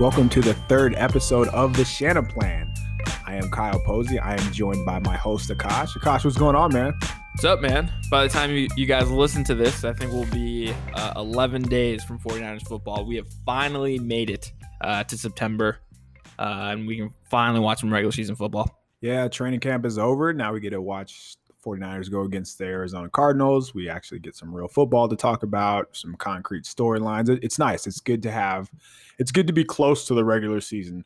Welcome to the third episode of the Shanaplan. I am Kyle Posey. I am joined by my host, Akash. Akash, what's going on, man? What's up, man? By the time you, you guys listen to this, I think we'll be uh, 11 days from 49ers football. We have finally made it uh, to September, uh, and we can finally watch some regular season football. Yeah, training camp is over. Now we get to watch 49ers go against the Arizona Cardinals. We actually get some real football to talk about, some concrete storylines. It's nice. It's good to have, it's good to be close to the regular season.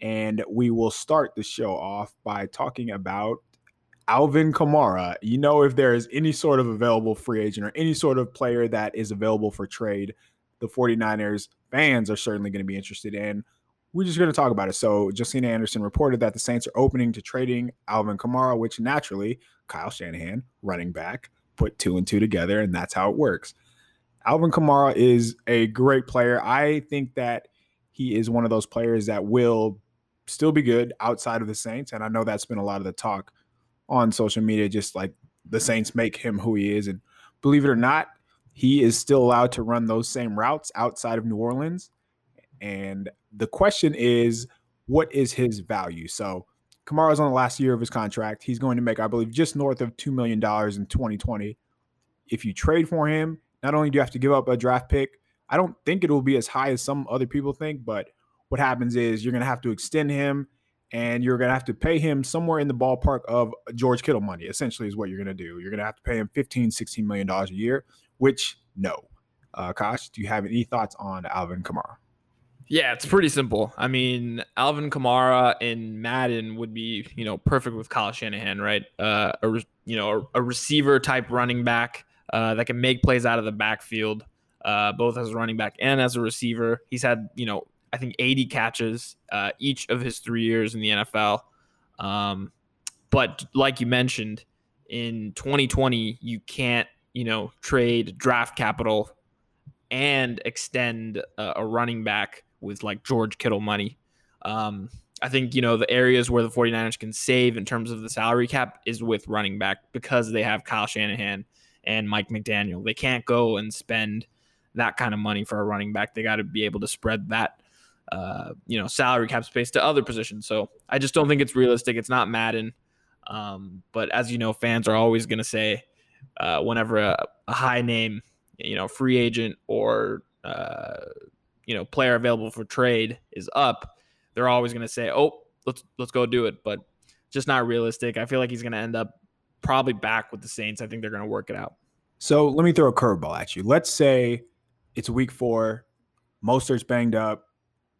And we will start the show off by talking about Alvin Kamara. You know, if there is any sort of available free agent or any sort of player that is available for trade, the 49ers fans are certainly going to be interested in we're just going to talk about it. So, Josina Anderson reported that the Saints are opening to trading Alvin Kamara, which naturally Kyle Shanahan, running back, put two and two together, and that's how it works. Alvin Kamara is a great player. I think that he is one of those players that will still be good outside of the Saints. And I know that's been a lot of the talk on social media, just like the Saints make him who he is. And believe it or not, he is still allowed to run those same routes outside of New Orleans. And the question is, what is his value? So Kamara's on the last year of his contract. He's going to make, I believe, just north of $2 million in 2020. If you trade for him, not only do you have to give up a draft pick, I don't think it will be as high as some other people think, but what happens is you're going to have to extend him and you're going to have to pay him somewhere in the ballpark of George Kittle money, essentially, is what you're going to do. You're going to have to pay him 15, 16 million dollars a year, which no. Uh, Kosh, do you have any thoughts on Alvin Kamara? Yeah, it's pretty simple. I mean, Alvin Kamara and Madden would be, you know, perfect with Kyle Shanahan, right? Uh, a you know, a, a receiver type running back uh, that can make plays out of the backfield, uh, both as a running back and as a receiver. He's had, you know, I think 80 catches uh, each of his three years in the NFL. Um, but like you mentioned, in 2020, you can't, you know, trade draft capital and extend a, a running back with like George Kittle money. Um, I think, you know, the areas where the 49ers can save in terms of the salary cap is with running back because they have Kyle Shanahan and Mike McDaniel. They can't go and spend that kind of money for a running back. They got to be able to spread that, uh, you know, salary cap space to other positions. So I just don't think it's realistic. It's not Madden. Um, but as you know, fans are always going to say uh, whenever a, a, high name, you know, free agent or uh, you know player available for trade is up, they're always going to say, "Oh, let's let's go do it." But just not realistic. I feel like he's going to end up probably back with the Saints. I think they're going to work it out. So let me throw a curveball at you. Let's say it's week four, Mostert's banged up,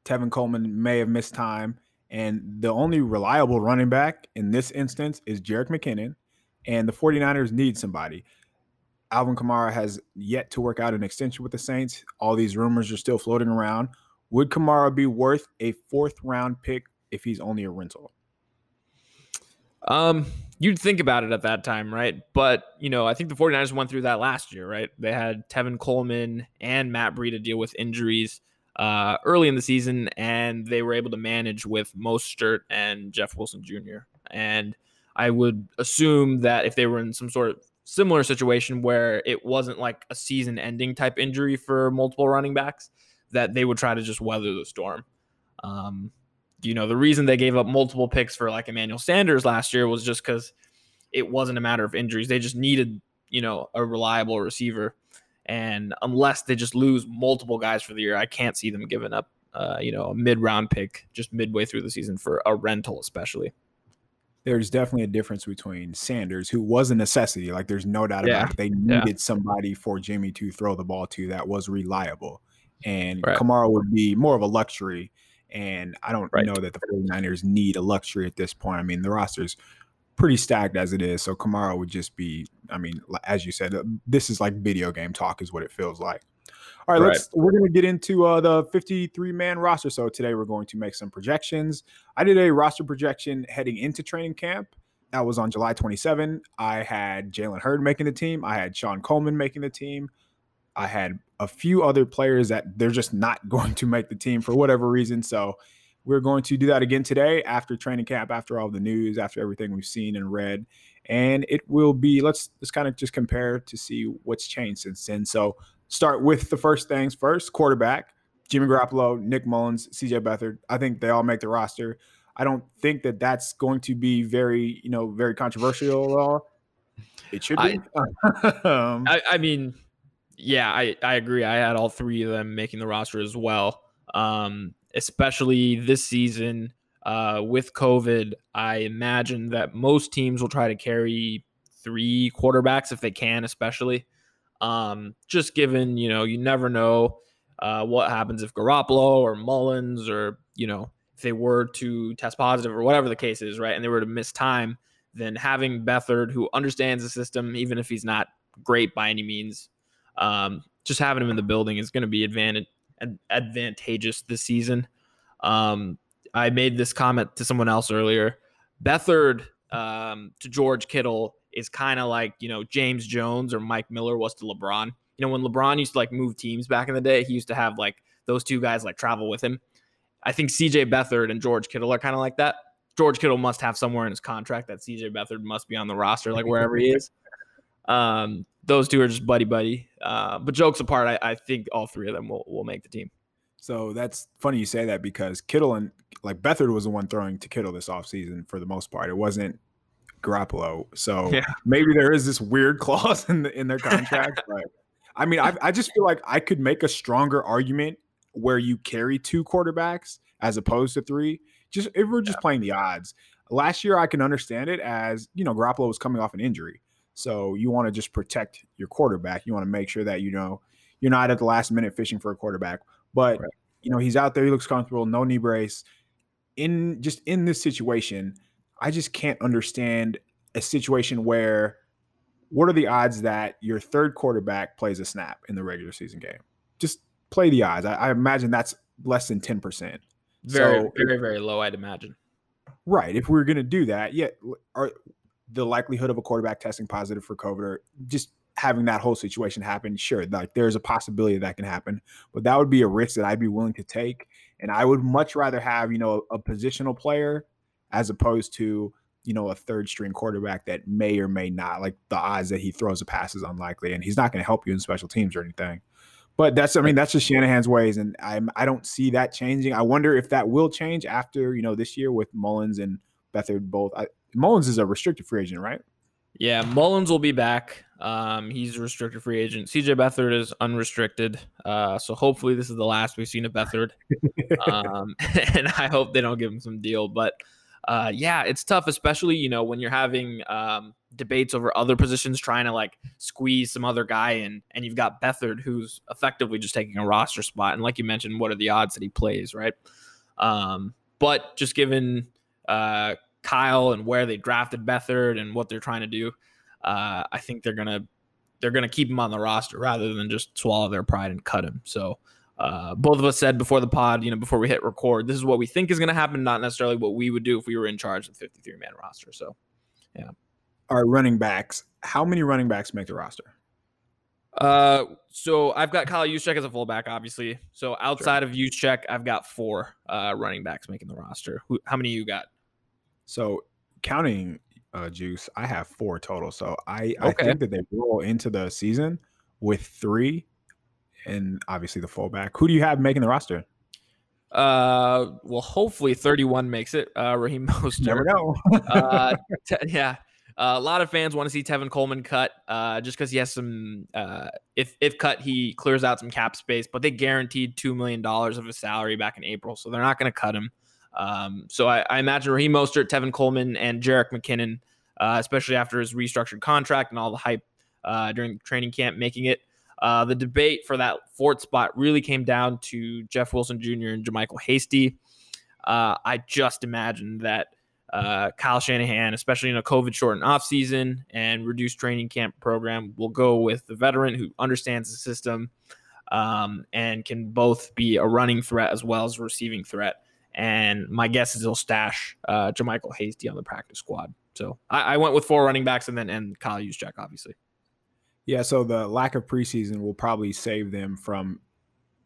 Tevin Coleman may have missed time, and the only reliable running back in this instance is Jerick McKinnon, and the 49ers need somebody. Alvin Kamara has yet to work out an extension with the Saints. All these rumors are still floating around. Would Kamara be worth a fourth round pick if he's only a rental? Um, you'd think about it at that time, right? But, you know, I think the 49ers went through that last year, right? They had Tevin Coleman and Matt Breida deal with injuries uh, early in the season, and they were able to manage with Mostert and Jeff Wilson Jr. And I would assume that if they were in some sort of similar situation where it wasn't like a season ending type injury for multiple running backs that they would try to just weather the storm. Um, you know, the reason they gave up multiple picks for like Emmanuel Sanders last year was just because it wasn't a matter of injuries. They just needed, you know, a reliable receiver. And unless they just lose multiple guys for the year, I can't see them giving up, uh, you know, a mid round pick just midway through the season for a rental, especially there's definitely a difference between Sanders, who was a necessity, like there's no doubt yeah. about it. They needed yeah. somebody for Jimmy to throw the ball to that was reliable. And right. Kamara would be more of a luxury. And I don't right. know that the 49ers need a luxury at this point. I mean, the roster's pretty stacked as it is. So Kamara would just be, I mean, as you said, uh, this is like video game talk, is what it feels like. All right, right. let's we're gonna get into uh, the 53 man roster. So today we're going to make some projections. I did a roster projection heading into training camp. That was on July 27. I had Jalen Hurd making the team. I had Shon Coleman making the team. I had a few other players that they're just not going to make the team for whatever reason. So we're going to do that again today after training camp, after all the news, after everything we've seen and read. And it will be let's let's kind of just compare to see what's changed since then. So start with the first things first quarterback. Jimmy Garoppolo, Nick Mullens, CJ Beathard. I think they all make the roster. I don't think that that's going to be very, you know, very controversial at all. It should be. I, um, I, I mean, yeah, I, I agree. I had all three of them making the roster as well. Um, especially this season uh, with COVID, I imagine that most teams will try to carry three quarterbacks if they can, especially. Um, just given, you know, you never know uh, what happens if Garoppolo or Mullens or, you know, if they were to test positive or whatever the case is, right? And they were to miss time, then having Beathard, who understands the system, even if he's not great by any means, um, just having him in the building is going to be advantage, advantageous this season. Um, I made this comment to someone else earlier. Beathard um, to George Kittle is kind of like you know James Jones or Mike Miller was to LeBron. You know when LeBron used to like move teams back in the day, he used to have like those two guys like travel with him. I think CJ Beathard and George Kittle are kind of like that. George Kittle must have somewhere in his contract that CJ Beathard must be on the roster, like wherever he is. Um, those two are just buddy buddy. Uh, but jokes apart, I, I think all three of them will, will make the team. So that's funny you say that because Kittle and like Beathard was the one throwing to Kittle this offseason for the most part. It wasn't Garoppolo. So yeah. maybe there is this weird clause in the in their contract. but I mean, I, I just feel like I could make a stronger argument where you carry two quarterbacks as opposed to three. Just if we're just yeah. playing the odds. Last year, I can understand it as you know Garoppolo was coming off an injury, so you want to just protect your quarterback. You want to make sure that you know you're not at the last minute fishing for a quarterback. But right. you know he's out there, he looks comfortable, no knee brace. In just in this situation, I just can't understand a situation where what are the odds that your third quarterback plays a snap in the regular season game? Just play the odds. I, I imagine that's less than 10%. Very, so, very, very low, I'd imagine. Right. If we're going to do that, yeah, are the likelihood of a quarterback testing positive for COVID or just having that whole situation happen, sure, like there's a possibility that can happen, but that would be a risk that I'd be willing to take. And I would much rather have, you know, a positional player as opposed to, you know, a third string quarterback that may or may not, like the odds that he throws a pass is unlikely and he's not going to help you in special teams or anything. But that's, I mean, that's just Shanahan's ways, and I'm, I don't see that changing. I wonder if that will change after you know this year with Mullens and Beathard both. I, Mullens is a restricted free agent, right? Yeah, Mullens will be back. Um, he's a restricted free agent. CJ Beathard is unrestricted. Uh, so hopefully this is the last we've seen of Beathard um, and I hope they don't give him some deal. But uh, yeah, it's tough, especially you know when you're having um, debates over other positions, trying to like squeeze some other guy in, and you've got Beathard who's effectively just taking a roster spot. And like you mentioned, what are the odds that he plays, right? Um, but just given uh, Kyle and where they drafted Beathard and what they're trying to do, uh, I think they're gonna they're gonna keep him on the roster rather than just swallow their pride and cut him. So. Uh, both of us said before the pod, you know, before we hit record, this is what we think is going to happen, not necessarily what we would do if we were in charge of the 53 man roster. So, yeah are running backs. How many running backs make the roster? Uh, so I've got Kyle Juszczyk as a fullback, obviously. So outside sure. of Juszczyk, I've got four uh, running backs making the roster. Who, how many you got? So counting uh, Juice, I have four total. So I, okay. I think that they roll into the season with three, and obviously the fullback. Who do you have making the roster? Uh, well, hopefully 31 makes it. Uh, Raheem Mostert. Never know. uh, t- yeah. Uh, a lot of fans want to see Tevin Coleman cut uh, just because he has some. Uh, if if cut, he clears out some cap space, but they guaranteed two million dollars of his salary back in April, so they're not going to cut him. Um, so I, I, imagine Raheem Mostert, Tevin Coleman, and Jerick McKinnon, uh, especially after his restructured contract and all the hype uh, during training camp, making it. Uh, the debate for that fourth spot really came down to Jeff Wilson Jr. and JaMycal Hasty. I just imagine that uh, Kyle Shanahan, especially in a COVID shortened offseason and reduced training camp program, will go with the veteran who understands the system um, and can both be a running threat as well as a receiving threat. And my guess is he'll stash uh, JaMycal Hasty on the practice squad. So I, I, went with four running backs and then and Kyle Juszczyk, obviously. Yeah, so the lack of preseason will probably save them from,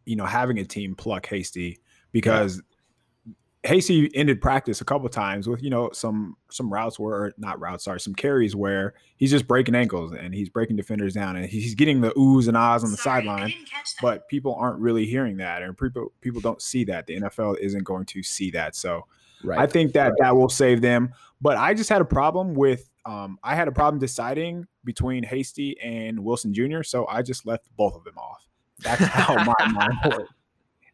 you know, having a team pluck Hasty because Hasty ended practice a couple times with you know some some routes where not routes, sorry, some carries where he's just breaking ankles and he's breaking defenders down and he's getting the oohs and ahs on the sideline. But people aren't really hearing that, and people people don't see that. The NFL isn't going to see that, so right. I think that right. that will save them. But I just had a problem with um, I had a problem deciding between Hasty and Wilson Jr., so I just left both of them off. That's how my mind works.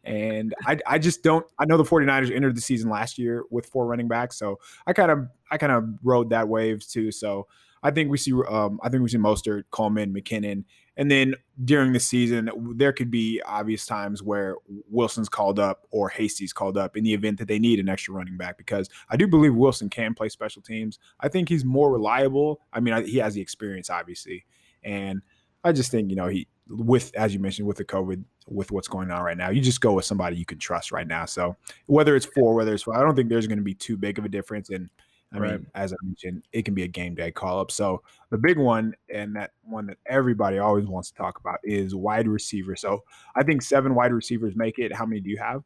And I, I just don't I know the 49ers entered the season last year with four running backs. So I kind of I kind of rode that wave too. So I think we see um I think we see Mostert, Coleman, McKinnon. And then during the season, there could be obvious times where Wilson's called up or Hasty's called up in the event that they need an extra running back because I do believe Wilson can play special teams. I think he's more reliable. I mean, he has the experience, obviously. And I just think, you know, he with as you mentioned with the COVID, with what's going on right now, you just go with somebody you can trust right now. So whether it's four, whether it's four, I don't think there's going to be too big of a difference. And I right. mean, as I mentioned, it can be a game day call up. So the big one and that one that everybody always wants to talk about is wide receiver. So I think seven wide receivers make it. How many do you have?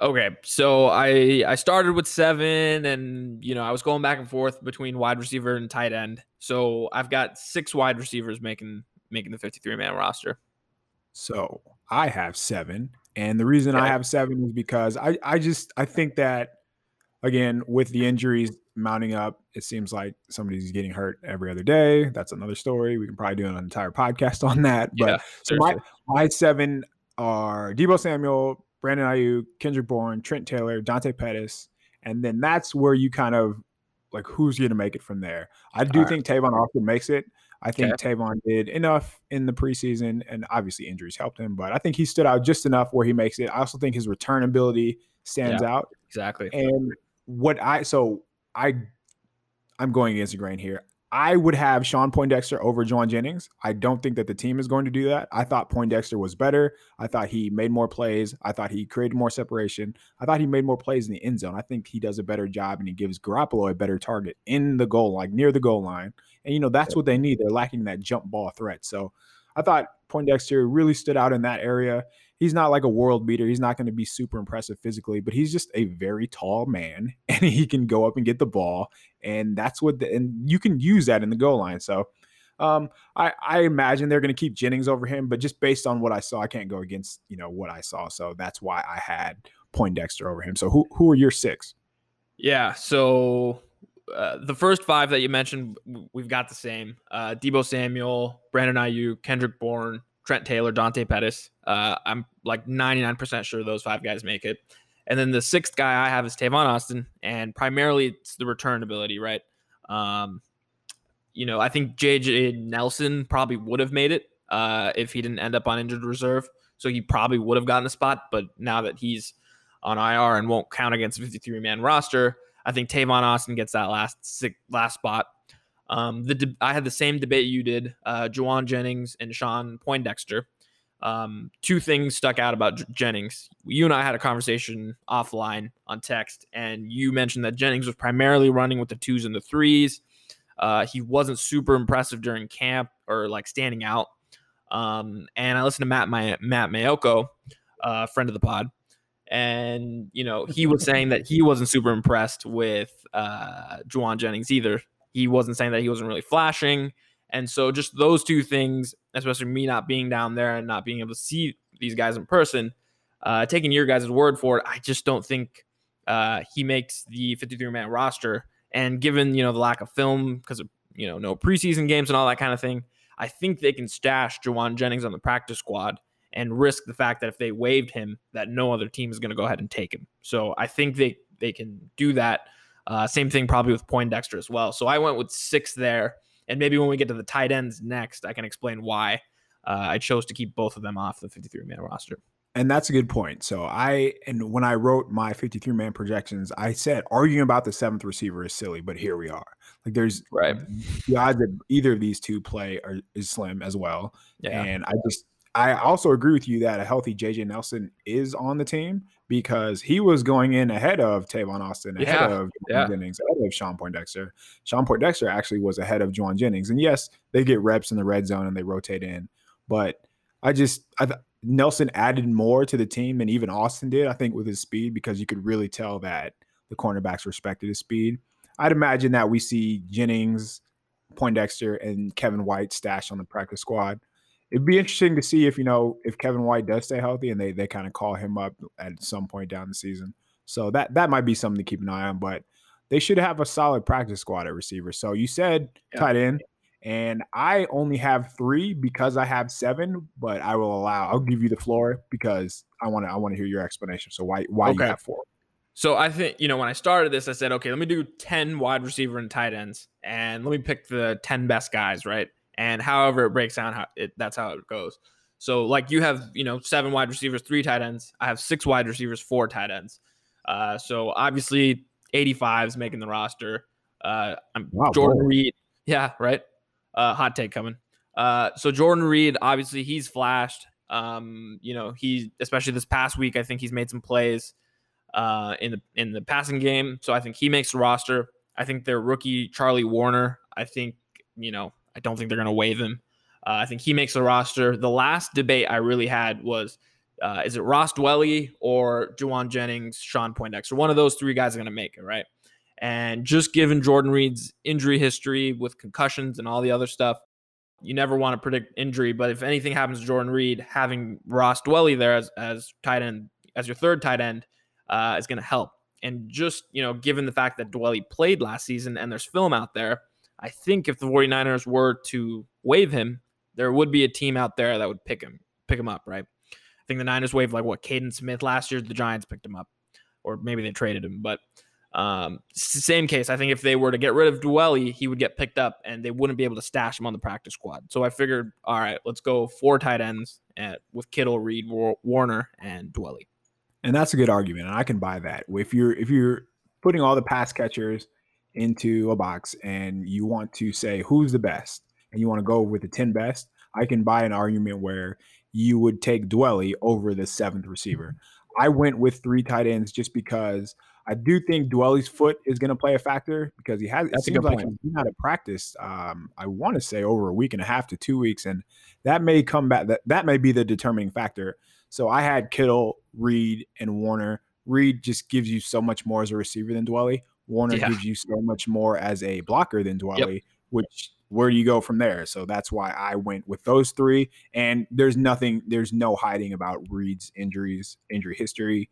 Okay, so I I started with seven, and you know I was going back and forth between wide receiver and tight end. So I've got six wide receivers making making the 53 man roster. So I have seven. And the reason okay. I have seven is because I, I just I think that again, with the injuries mounting up, it seems like somebody's getting hurt every other day. That's another story. We can probably do an entire podcast on that. But yeah, so my, my seven are Deebo Samuel, Brandon Aiyuk, Kendrick Bourne, Trent Taylor, Dante Pettis. And then that's where you kind of like who's going to make it from there. I do think. Tavon Austin makes it. I think okay. Tavon did enough in the preseason, and obviously injuries helped him, but I think he stood out just enough where he makes it. I also think his return ability stands yeah, out. Exactly. And what I so I I'm going against the grain here. I would have Shawn Poindexter over Jauan Jennings. I don't think that the team is going to do that. I thought Poindexter was better. I thought he made more plays. I thought he created more separation. I thought he made more plays in the end zone. I think he does a better job and he gives Garoppolo a better target in the goal, like near the goal line. And you know that's what they need. They're lacking that jump ball threat. So I thought Poindexter really stood out in that area he's not like a world beater. He's not going to be super impressive physically, but he's just a very tall man and he can go up and get the ball. And that's what, the, and you can use that in the goal line. So um, I, I imagine they're going to keep Jennings over him, but just based on what I saw, I can't go against, you know, what I saw. So that's why I had Poindexter over him. So who, who are your six? Yeah. So uh, the first five that you mentioned, we've got the same. Uh, Deebo Samuel, Brandon Aiyuk, Kendrick Bourne, Trent Taylor, Dante Pettis. Uh, I'm like 99% sure those five guys make it. And then the sixth guy I have is Tavon Austin, and primarily it's the return ability, right? Um, you know, I think JJ Nelson probably would have made it uh, if he didn't end up on injured reserve. So he probably would have gotten a spot. But now that he's on IR and won't count against the 53 man roster, I think Tavon Austin gets that last six, last spot. Um, the de- I had the same debate you did, uh, Jauan Jennings and Shawn Poindexter. Um, two things stuck out about J- Jennings. You and I had a conversation offline on text, and you mentioned that Jennings was primarily running with the twos and the threes. Uh, he wasn't super impressive during camp or like standing out. Um, and I listened to Matt My- Matt Maiocco, uh, friend of the pod, and you know he was saying that he wasn't super impressed with uh, Jauan Jennings either. He wasn't saying that he wasn't really flashing. And so just those two things, especially me not being down there and not being able to see these guys in person, uh, taking your guys' word for it, I just don't think uh, he makes the 53 man roster. And given, you know, the lack of film because of, you know, no preseason games and all that kind of thing, I think they can stash Jauan Jennings on the practice squad and risk the fact that if they waived him, that no other team is going to go ahead and take him. So I think they they can do that. Uh, same thing probably with Poindexter as well. So I went with six there. And maybe when we get to the tight ends next, I can explain why uh, I chose to keep both of them off the 53 man roster. And that's a good point. So I and when I wrote my 53 man projections, I said arguing about the seventh receiver is silly, but here we are. Like there's right the odds that either of these two play are is slim as well. Yeah. And I just I also agree with you that a healthy JJ Nelson is on the team because he was going in ahead of Tavon Austin, ahead yeah. of yeah. Jennings, ahead of Shawn Poindexter. Shawn Poindexter actually was ahead of Jauan Jennings. And yes, they get reps in the red zone and they rotate in. But I just, I Nelson added more to the team than even Austin did, I think, with his speed, because you could really tell that the cornerbacks respected his speed. I'd imagine that we see Jennings, Poindexter, and Kevin White stashed on the practice squad. It'd be interesting to see if you know if Kevin White does stay healthy and they they kind of call him up at some point down the season. So that that might be something to keep an eye on. But they should have a solid practice squad at receiver. So you said yeah. tight end, and I only have three because I have seven. But I will allow. I'll give you the floor because I want to. I want to hear your explanation. So why why okay. you have four? So I think, you know, when I started this, I said, okay, let me do 10 wide receiver and tight ends and let me pick the 10 best guys, right? And however it breaks down, how it, that's how it goes. So like you have, you know, seven wide receivers, three tight ends. I have six wide receivers, four tight ends. Uh, so obviously 85 is making the roster. Uh, I'm wow, Jordan boy. Reed. Yeah, right. Uh, hot take coming. Uh, so Jordan Reed, obviously he's flashed. Um, you know, he especially this past week, I think he's made some plays uh, in the in the passing game. So I think he makes the roster. I think their rookie Charlie Woerner. I think you know I don't think they're going to waive him. Uh, I think he makes the roster. The last debate I really had was uh, is it Ross Dwelley or Jauan Jennings, Shawn Poindexter? One of those three guys are going to make it, right? And just given Jordan Reed's injury history with concussions and all the other stuff, you never want to predict injury. But if anything happens to Jordan Reed, having Ross Dwelley there as, as tight end, as your third tight end, uh, is going to help. And just, you know, given the fact that Dwelley played last season and there's film out there, I think if the 49ers were to waive him, there would be a team out there that would pick him, pick him up, right? I think the Niners waived like what Kaden Smith last year. The Giants picked him up, or maybe they traded him. But um, same case. I think if they were to get rid of Dwelley, he would get picked up, and they wouldn't be able to stash him on the practice squad. So I figured, all right, let's go four tight ends at, with Kittle, Reed, Woerner, and Dwelley. and that's a good argument, and I can buy that. If you're if you're putting all the pass catchers into a box and you want to say who's the best, and you want to go with the ten best, I can buy an argument where you would take Dwelley over the seventh receiver. I went with three tight ends just because I do think Dwelley's foot is going to play a factor because he has. That's it seems like point. he's not at practice. Um, I want to say over a week and a half to two weeks, and that may come back. That that may be the determining factor. So I had Kittle, Reed, and Woerner. Reed just gives you so much more as a receiver than Dwelley. Woerner yeah. gives you so much more as a blocker than Dwelley, yep. which where do you go from there? So that's why I went with those three. And there's nothing, there's no hiding about Reed's injuries, injury history.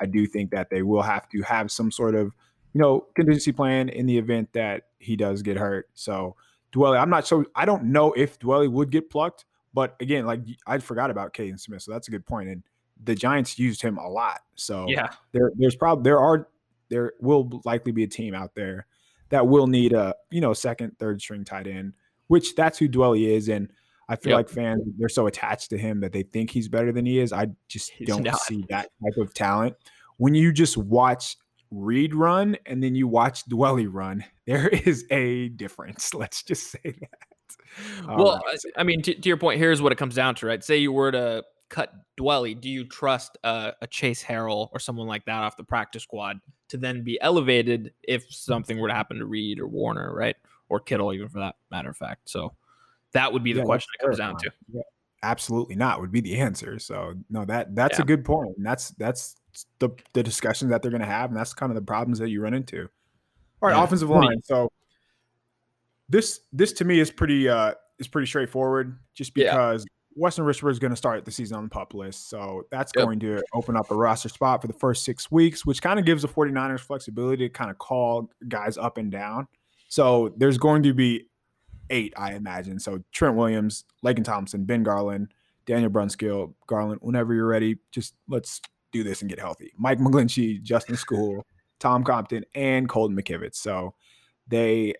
I do think that they will have to have some sort of, you know, contingency plan in the event that he does get hurt. So Dwelley, I'm not so I don't know if Dwelley would get plucked, but again, like I forgot about Kaden Smith, so that's a good point. And the Giants used him a lot. So yeah, there there's probably there are there will likely be a team out there that will need a you know second, third string tight end, which that's who Dwelley is. And I feel yep. like fans they're so attached to him that they think he's better than he is. I just he's don't not. see that type of talent. When you just watch Reed run and then you watch Dwelley run, there is a difference. Let's just say that well, um, right. I mean, to, to, your point, here's what it comes down to, right? Say you were to cut Dwelley, do you trust uh, a Chase Harrell or someone like that off the practice squad to then be elevated if something were to happen to Reed or Woerner, right? Or Kittle, even for that matter of fact. So that would be the yeah, question it comes down to. Yeah, absolutely not would be the answer. So no, that that's yeah. a good point. And that's that's the the discussions that they're going to have, and that's kind of the problems that you run into. All right, offensive line. So this this to me is pretty uh is pretty straightforward just because Weston Richburg is going to start the season on the pup list. So that's yep. going to open up a roster spot for the first six weeks, which kind of gives the 49ers flexibility to kind of call guys up and down. So there's going to be eight, I imagine. So Trent Williams, Laken Tomlinson, Ben Garland, Daniel Brunskill, Garland, whenever you're ready, just let's do this and get healthy. Mike McGlinchey, Justin Skule, Tom Compton, and Colton McKivitz. So they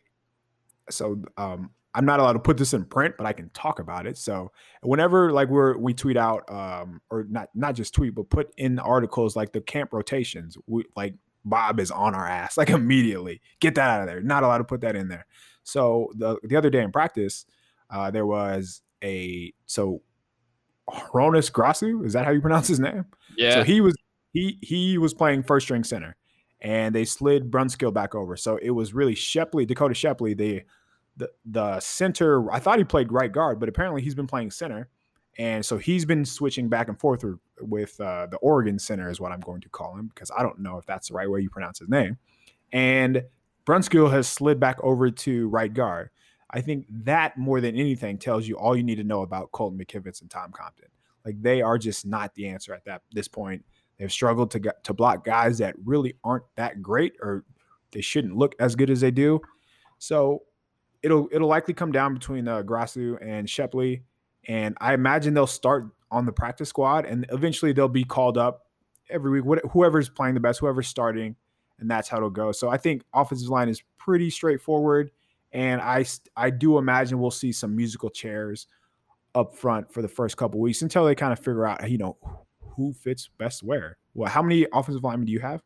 so um, I'm not allowed to put this in print, but I can talk about it. So whenever like we're we tweet out um, or not not just tweet, but put in articles like the camp rotations, we like Bob is on our ass like immediately. Get that out of there. Not allowed to put that in there. So the the other day in practice, uh, there was a so Hroniss Grasu, is that how you pronounce his name? Yeah. So he was he he was playing first string center and they slid Brunskill back over. So it was really Shipley, Dakota Shipley, the the the center. I thought he played right guard, but apparently he's been playing center. And so he's been switching back and forth with uh, the Oregon center, is what I'm going to call him, because I don't know if that's the right way you pronounce his name. And Brunskill has slid back over to right guard. I think that more than anything tells you all you need to know about Colton McKivitz and Tom Compton. Like they are just not the answer at that this point. They've struggled to get to block guys that really aren't that great or they shouldn't look as good as they do. So it'll it'll likely come down between uh, Grasu and Shipley, and I imagine they'll start on the practice squad, and eventually they'll be called up every week. Whoever's playing the best, whoever's starting, and that's how it'll go. So I think offensive line is pretty straightforward, and I I do imagine we'll see some musical chairs up front for the first couple weeks until they kind of figure out you know who fits best where. Well, how many offensive linemen do you have?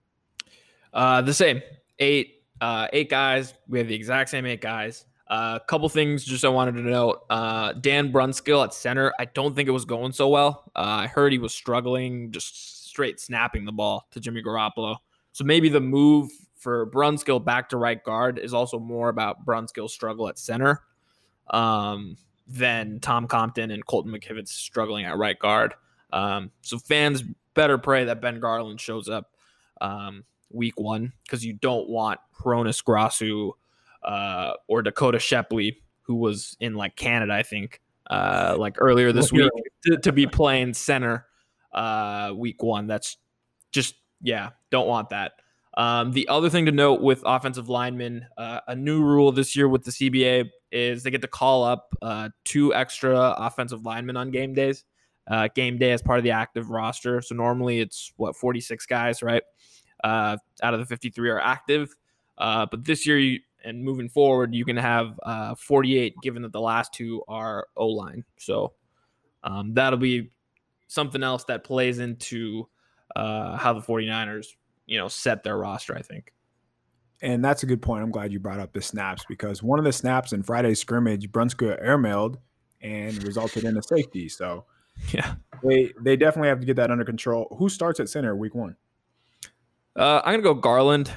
Uh, the same eight, uh, eight guys. We have the exact same eight guys. A uh, couple things just I wanted to note. Uh, Dan Brunskill at center. I don't think it was going so well. Uh, I heard he was struggling, just straight snapping the ball to Jimmy Garoppolo. So maybe the move for Brunskill back to right guard is also more about Brunskill's struggle at center um, than Tom Compton and Colton McKivitz struggling at right guard. Um, so fans better pray that Ben Garland shows up um, week one because you don't want Hroniss Grasu uh, or Dakota Shipley, who was in like Canada, I think, uh, like earlier this week, to, to be playing center uh, week one. That's just yeah, don't want that. Um, the other thing to note with offensive linemen, uh, a new rule this year with the CBA is they get to call up uh, two extra offensive linemen on game days uh, game day as part of the active roster. So normally it's what 46 guys, right? Uh, out of the 53 are active. Uh, but this year you, and moving forward, you can have uh, 48, given that the last two are O line. So um, that'll be something else that plays into uh, how the 49ers, you know, set their roster. I think. And that's a good point. I'm glad you brought up the snaps because one of the snaps in Friday's scrimmage, Brunskill airmailed and resulted in a safety. So Yeah, they they definitely have to get that under control. Who starts at center week one? Uh, I'm gonna go Garland.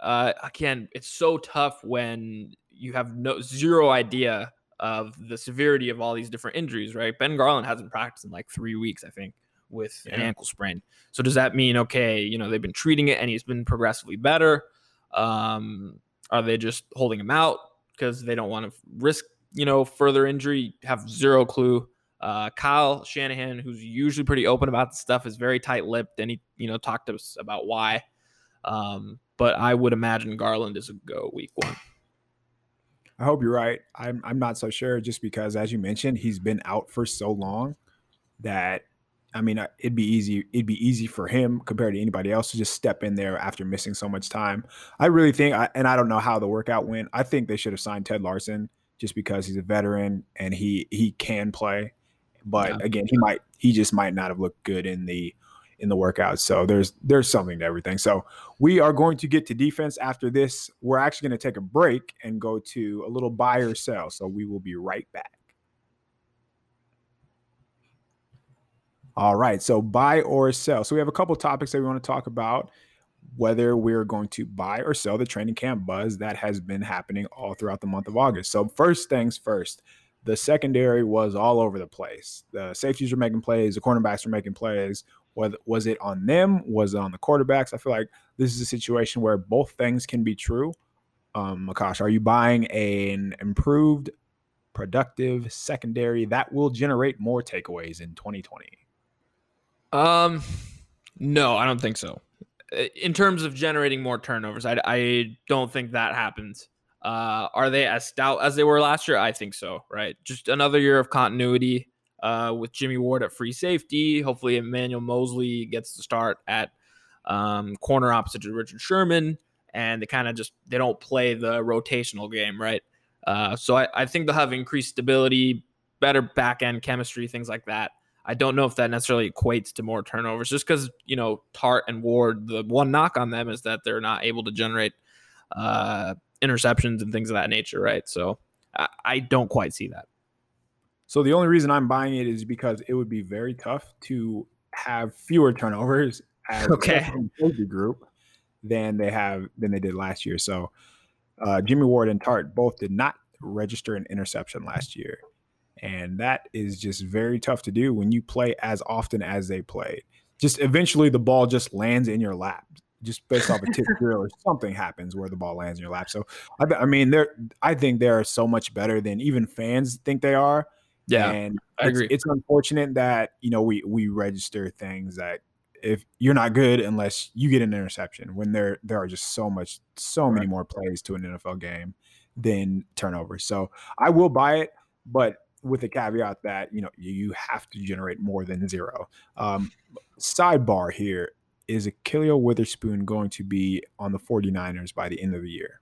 Uh, again, it's so tough when you have no zero idea of the severity of all these different injuries. Right? Ben Garland hasn't practiced in like three weeks, I think, with yeah. an ankle sprain. So does that mean okay? You know they've been treating it and he's been progressively better. Um, are they just holding him out because they don't want to risk you know further injury? Have zero clue. Uh, Kyle Shanahan, who's usually pretty open about the stuff, is very tight-lipped, and he, you know, talked to us about why. Um, but I would imagine Garland is a go week one. I hope you're right. I'm I'm not so sure, just because, as you mentioned, he's been out for so long that I mean, uh, it'd be easy. It'd be easy for him compared to anybody else to just step in there after missing so much time. I really think, and I don't know how the workout went. I think they should have signed Ted Larsen just because he's a veteran and he he can play. But yeah. again, he might he just might not have looked good in the in the workout. So there's there's something to everything. So we are going to get to defense after this. We're actually going to take a break and go to a little buy or sell. So we will be right back. All right. So buy or sell. So we have a couple topics that we want to talk about. Whether we're going to buy or sell the training camp buzz that has been happening all throughout the month of August. So first things first the secondary was all over the place. The safeties were making plays, the cornerbacks were making plays. Was, it on them? Was it on the quarterbacks? I feel like this is a situation where both things can be true. Um, Akash, are you buying an improved, productive secondary that will generate more takeaways in 2020? Um, no, I don't think so. In terms of generating more turnovers, I, I don't think that happens. Uh, are they as stout as they were last year? I think so, right? Just another year of continuity uh, with Jimmy Ward at free safety. Hopefully, Emmanuel Moseley gets to start at um, corner opposite to Richard Sherman, and they kind of just they don't play the rotational game, right? Uh, so I, I think they'll have increased stability, better back end chemistry, things like that. I don't know if that necessarily equates to more turnovers, just because you know Tartt and Ward. The one knock on them is that they're not able to generate uh, interceptions and things of that nature, right? So I, I don't quite see that. So the only reason I'm buying it is because it would be very tough to have fewer turnovers as okay. a group than they have than they did last year. So uh, Jimmy Ward and Tartt both did not register an interception last year. And that is just very tough to do when you play as often as they played. Just eventually the ball just lands in your lap, just based off a tip drill or something happens where the ball lands in your lap. So I, I mean, they're I think they are so much better than even fans think they are. Yeah, and I it's, agree. It's unfortunate that you know we we register things that if you're not good unless you get an interception when there there are just so much so many more plays to an NFL game than turnovers. So I will buy it, but with the caveat that you know you, you have to generate more than zero. Um, sidebar here is Ahkello Witherspoon going to be on the 49ers by the end of the year?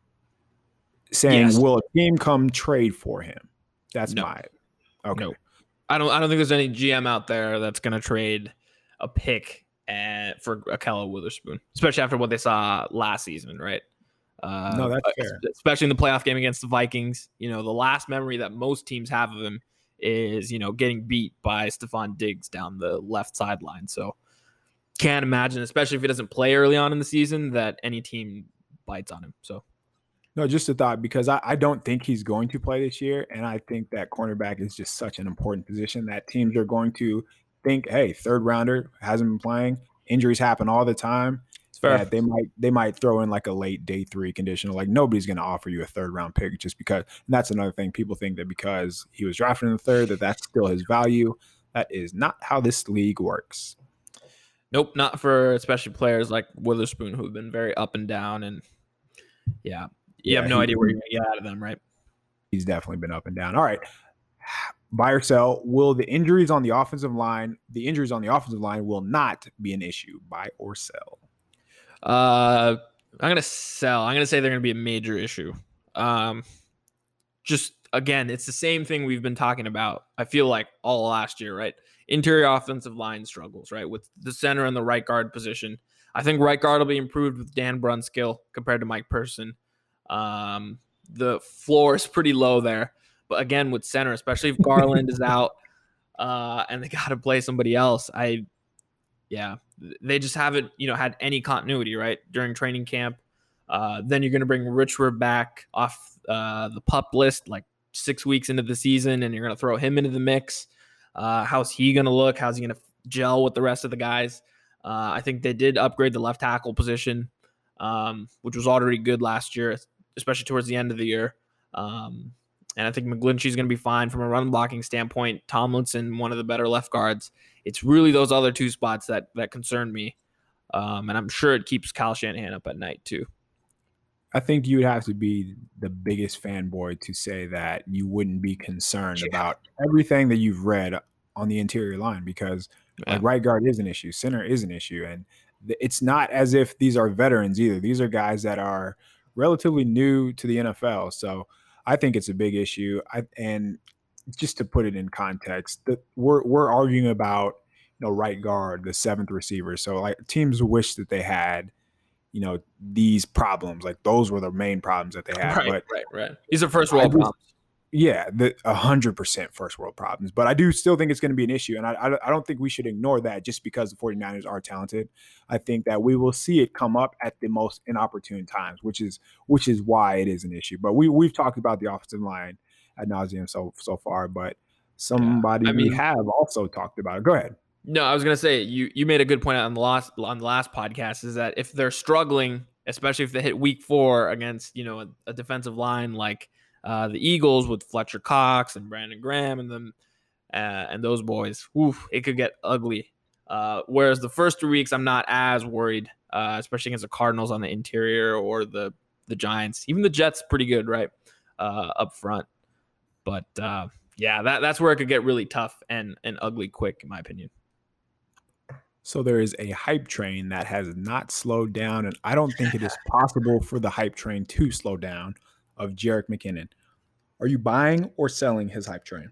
Saying Yes. will a team come trade for him? That's No. my okay. No. I don't. I don't think there's any GM out there that's going to trade a pick and for Ahkello Witherspoon, especially after what they saw last season, right? Uh, No, that's fair. Especially in the playoff game against the Vikings. You know, the last memory that most teams have of him is you know getting beat by Stefon Diggs down the left sideline. So can't imagine, especially if he doesn't play early on in the season, that any team bites on him. So No, just a thought because I, I don't think he's going to play this year. And I think that cornerback is just such an important position that teams are going to think, hey, third rounder hasn't been playing. Injuries happen all the time. it's fair. That they might they might throw in like a late day three conditional. Like nobody's gonna offer you a third round pick just because and that's another thing. People think that because he was drafted in the third, that that's still his value. That is not how this league works. Nope, not for especially players like Witherspoon who've been very up and down and yeah. You Yeah, have no he- idea where you're gonna get out of them, right? He's definitely been up and down. All right. Buy or sell. Will the injuries on the offensive line, the injuries on the offensive line will not be an issue. Buy or sell. Uh I'm gonna sell. I'm gonna say they're gonna be a major issue. Um just again, it's the same thing we've been talking about. I feel like all last year, right? Interior offensive line struggles, right? With the center and the right guard position. I think right guard will be improved with Dan Brunskill compared to Mike Person. Um, the floor is pretty low there, but again, with center, especially if Garland is out, uh, and they got to play somebody else, I, yeah, they just haven't, you know, had any continuity, right, during training camp. Uh, then you're going to bring Richard back off uh, the pup list like six weeks into the season, and you're going to throw him into the mix. Uh, how's he going to look? How's he going to gel with the rest of the guys? Uh, I think they did upgrade the left tackle position, um, which was already good last year, especially towards the end of the year. Um, and I think McGlinchey's going to be fine from a run blocking standpoint. Tomlinson, one of the better left guards. It's really those other two spots that that concern me, um, and I'm sure it keeps Kyle Shanahan up at night too. I think you would have to be the biggest fanboy to say that you wouldn't be concerned Yeah. about everything that you've read on the interior line because Yeah. like right guard is an issue, center is an issue, and th- it's not as if these are veterans either. These are guys that are relatively new to the NFL, so I think it's a big issue. I and just to put it in context, that we're we're arguing about you know right guard, the seventh receiver. So like teams wish that they had you know these problems like those were the main problems that they had right, but right, right. These are first world problems. Yeah the 100% first world problems but i do still think it's going to be an issue and I, I I don't think we should ignore that just because the 49ers are talented. I think that we will see it come up at the most inopportune times which is which is why it is an issue but we we've talked about the offensive line at nauseum so so far but somebody I we mean- have also talked about it. Go ahead. No, I was gonna say you you made a good point on the last on the last podcast is that if they're struggling, especially if they hit week four against you know a, a defensive line like uh, the Eagles with Fletcher Cox and Brandon Graham and them uh, and those boys, oof, it could get ugly. Uh, whereas the first three weeks, I'm not as worried, uh, especially against the Cardinals on the interior or the the Giants. Even the Jets, pretty good, right, uh, up front. But uh, yeah, that that's where it could get really tough and and ugly quick, in my opinion. So there is a hype train that has not slowed down, and I don't think it is possible for the hype train to slow down. Of Jerick McKinnon, are you buying or selling his hype train?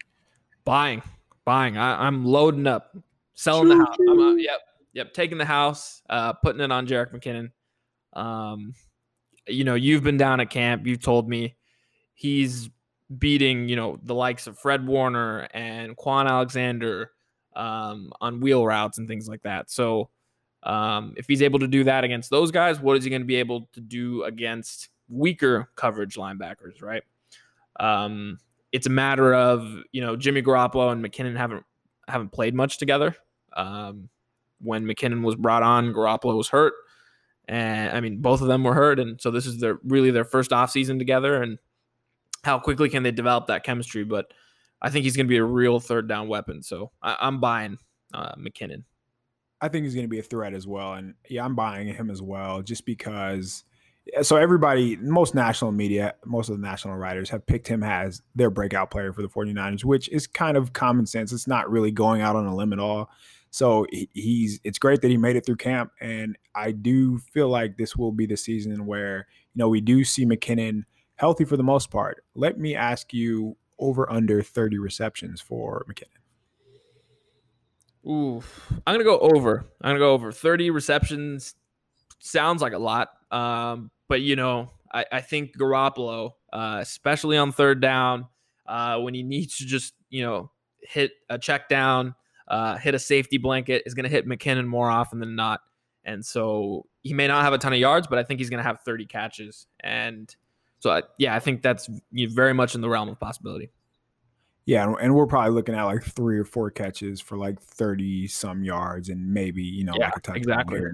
Buying, buying. I, I'm loading up, selling the house. I'm, uh, yep, yep. Taking the house, uh, putting it on Jerick McKinnon. Um, you know, you've been down at camp. You've told me he's beating, you know, the likes of Fred Warner and Kwon Alexander um, on wheel routes and things like that. So, um, if he's able to do that against those guys, what is he going to be able to do against weaker coverage linebackers? Right. Um, it's a matter of you know Jimmy Garoppolo and McKinnon haven't haven't played much together. Um, when McKinnon was brought on, Garoppolo was hurt, and I mean both of them were hurt, and so this is their really their first offseason together, and how quickly can they develop that chemistry? But I think he's going to be a real third down weapon, so I, am buying uh, McKinnon. I think he's going to be a threat as well, and yeah, I'm buying him as well, just because so everybody most national media most of the national writers have picked him as their breakout player for the 49ers which is kind of common sense. It's not really going out on a limb at all. So he's it's great that he made it through camp and i do feel like this will be the season where you know we do see mckinnon healthy for the most part. Let me ask you over under 30 receptions for mckinnon. Ooh, I'm gonna go over. I'm gonna go over. 30 receptions. Sounds like a lot, um, but you know, I, I think Garoppolo, uh, especially on third down, uh, when he needs to just you know hit a check down, uh, hit a safety blanket, is going to hit McKinnon more often than not. And so he may not have a ton of yards, but I think he's going to have 30 catches. And so, I, yeah, I think that's very much in the realm of possibility. Yeah, and we're probably looking at like three or four catches for like 30 some yards and maybe, you know, yeah, like a touchdown. Exactly. Here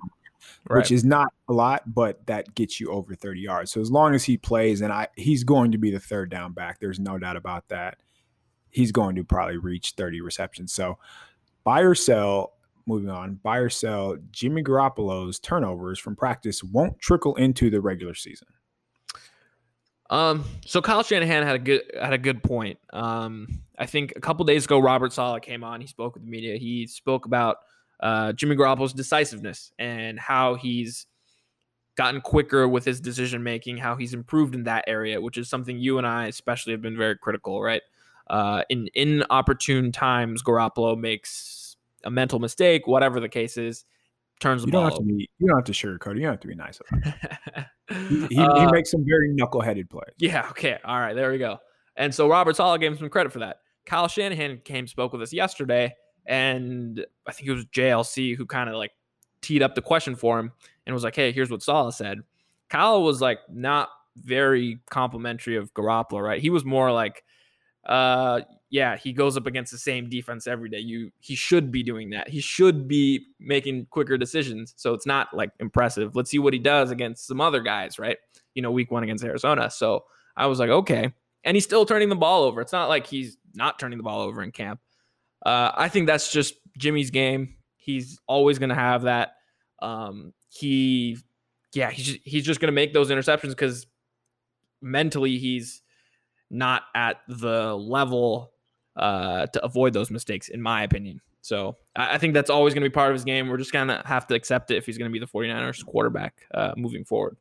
right. which is not a lot, but that gets you over 30 yards. So as long as he plays, and I he's going to be the third down back. There's no doubt about that. He's going to probably reach 30 receptions. So buy or sell. Moving on, buy or sell. Jimmy Garoppolo's turnovers from practice won't trickle into the regular season. Um, so Kyle Shanahan had a good had a good point. Um, I think a couple days ago, Robert Saleh came on. He spoke with the media. He spoke about uh, Jimmy Garoppolo's decisiveness and how he's gotten quicker with his decision making, how he's improved in that area, which is something you and I especially have been very critical, right? Uh, in inopportune times, Garoppolo makes a mental mistake, whatever the case is, turns the you ball. Don't have to be, you don't have to sugarcoat it. You don't have to be nice about it. he, he, uh, he makes some very knuckleheaded plays. Yeah. Okay. All right. There we go. And so Robert Saleh gave him some credit for that. Kyle Shanahan came spoke with us yesterday and I think it was JLC who kind of like teed up the question for him and was like, "Hey, here's what Saleh said." Kyle was like not very complimentary of Garoppolo, right? He was more like, uh, yeah, he goes up against the same defense every day. You he should be doing that. He should be making quicker decisions. So it's not like impressive. Let's see what he does against some other guys, right? You know, week one against Arizona. So I was like, okay. And he's still turning the ball over. It's not like he's not turning the ball over in camp. Uh, I think that's just Jimmy's game. He's always going to have that. Um, he, yeah, he's just, he's just going to make those interceptions because mentally he's not at the level uh, to avoid those mistakes, in my opinion. So I, I think that's always going to be part of his game. We're just going to have to accept it if he's going to be the 49ers quarterback uh, moving forward.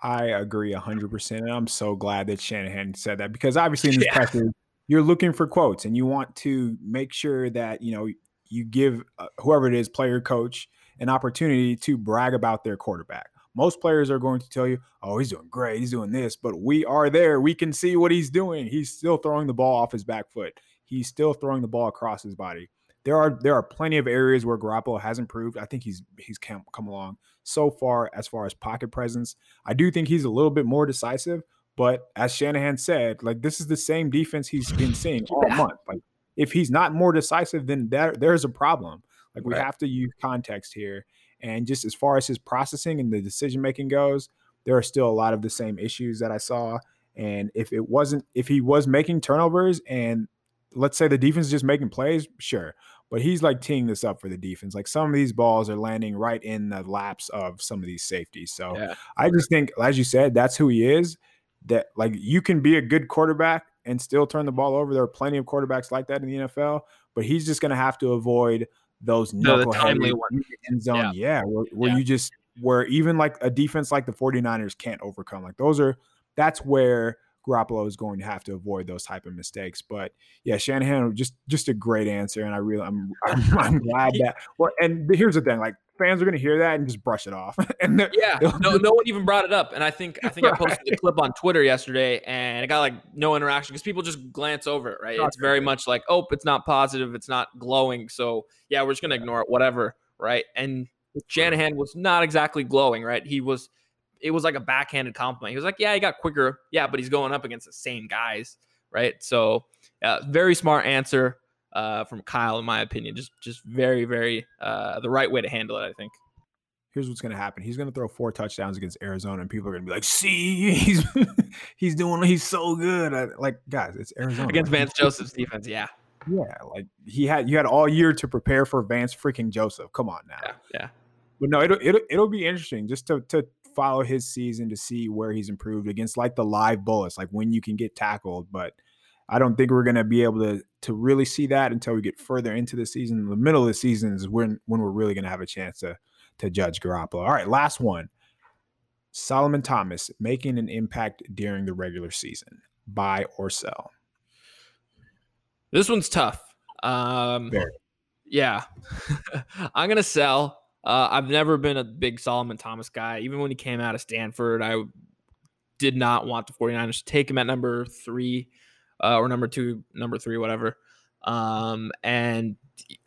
I agree 100%. And I'm so glad that Shanahan said that because obviously in this yeah you're looking for quotes and you want to make sure that you know you give uh, whoever it is player coach an opportunity to brag about their quarterback most players are going to tell you oh he's doing great he's doing this but we are there we can see what he's doing he's still throwing the ball off his back foot he's still throwing the ball across his body there are there are plenty of areas where Garoppolo has improved. I think he's he's come, come along so far as far as pocket presence. I do think he's a little bit more decisive, but as Shanahan said, like this is the same defense he's been seeing all month. Like if he's not more decisive, then there there's a problem. Like we right. have to use context here. And just as far as his processing and the decision making goes, there are still a lot of the same issues that I saw. And if it wasn't, if he was making turnovers and let's say the defense is just making plays, sure. But he's like teeing this up for the defense. Like some of these balls are landing right in the laps of some of these safeties. So yeah. I just think, as you said, that's who he is that like you can be a good quarterback and still turn the ball over. There are plenty of quarterbacks like that in the NFL, but he's just going to have to avoid those no, one. end zone. Yeah, yeah where, where yeah. you just where even like a defense like the 49ers can't overcome. Like those are that's where Garoppolo is going to have to avoid those type of mistakes. But yeah, Shanahan just just a great answer, and I really I'm I'm, I'm glad that. Well, and here's the thing, like fans are going to hear that and just brush it off. and yeah, no, no one even brought it up. And I think I think right. I posted the clip on Twitter yesterday, and it got like no interaction because people just glance over it. Right? Not it's very much like, oh, it's not positive, it's not glowing. So yeah, we're just going to ignore it, whatever. Right? And Shanahan was not exactly glowing. Right? He was. It was like a backhanded compliment. He was like, "Yeah, he got quicker. Yeah, but he's going up against the same guys." right? So, uh, very smart answer uh, from Kyle, in my opinion. Just just very very uh, the right way to handle it, I think. Here's what's going to happen. He's going to throw four touchdowns against Arizona, and people are going to be like, "See, he's he's doing, he's so good." I, like, guys, it's Arizona against Vance Joseph's defense. Yeah, yeah, like he had you had all year to prepare for Vance freaking Joseph. Come on now. Yeah, yeah. But no, it'll it'll, it'll be interesting just to to follow his season to see where he's improved against like the live bullets, like when you can get tackled. But I don't think we're gonna be able to to really see that until we get further into the season. The middle of the season is when when we're really gonna have a chance to to judge Garoppolo. All right, last one. Solomon Thomas making an impact during the regular season. Buy or sell. This one's tough. Um, Very. yeah, I'm gonna sell. Uh, I've never been a big Solomon Thomas guy. Even when he came out of Stanford, I did not want the 49ers to take him at number three uh, or number two, number three, whatever. Um, and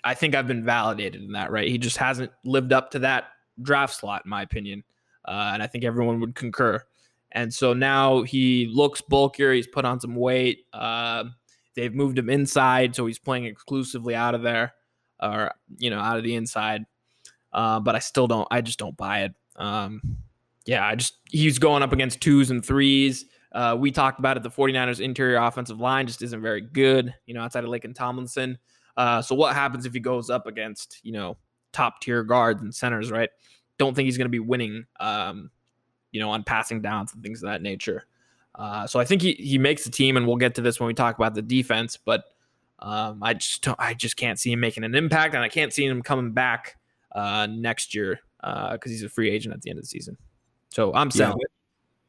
I think I've been validated in that, right? He just hasn't lived up to that draft slot, in my opinion. Uh, and I think everyone would concur. And so now he looks bulkier. He's put on some weight. Uh, they've moved him inside, so he's playing exclusively out of there, or you know, out of the inside. Uh, but I still don't. I just don't buy it. Um, yeah, I just he's going up against twos and threes. Uh, we talked about it. The 49ers interior offensive line just isn't very good, you know, outside of Laken Tomlinson. Uh, so what happens if he goes up against, you know, top tier guards and centers, right? Don't think he's going to be winning, um, you know, on passing downs and things of that nature. Uh, so I think he, he makes the team, and we'll get to this when we talk about the defense. But um, I just don't, I just can't see him making an impact, and I can't see him coming back uh, next year because uh, he's a free agent at the end of the season. So I'm selling. Yeah,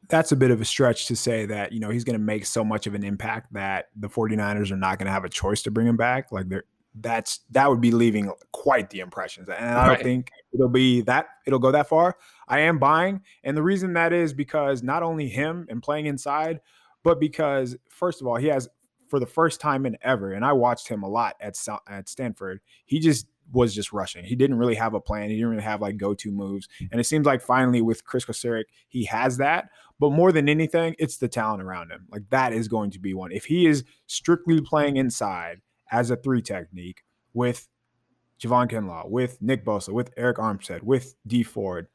that's a bit of a stretch to say that you know he's going to make so much of an impact that the 49ers are not going to have a choice to bring him back. Like they're that's that would be leaving quite the impressions, and I don't think it'll be that it'll go that far. I am buying, and the reason that is because not only him and playing inside, but because first of all he has for the first time in ever, and I watched him a lot at at Stanford. He just was just rushing. He didn't really have a plan. He didn't really have like go to moves. And it seems like finally with Chris Kocurek, he has that. But more than anything, it's the talent around him. Like that is going to be one. If he is strictly playing inside as a three technique with Javon Kinlaw, with Nick Bosa, with Arik Armstead, with Dee Ford,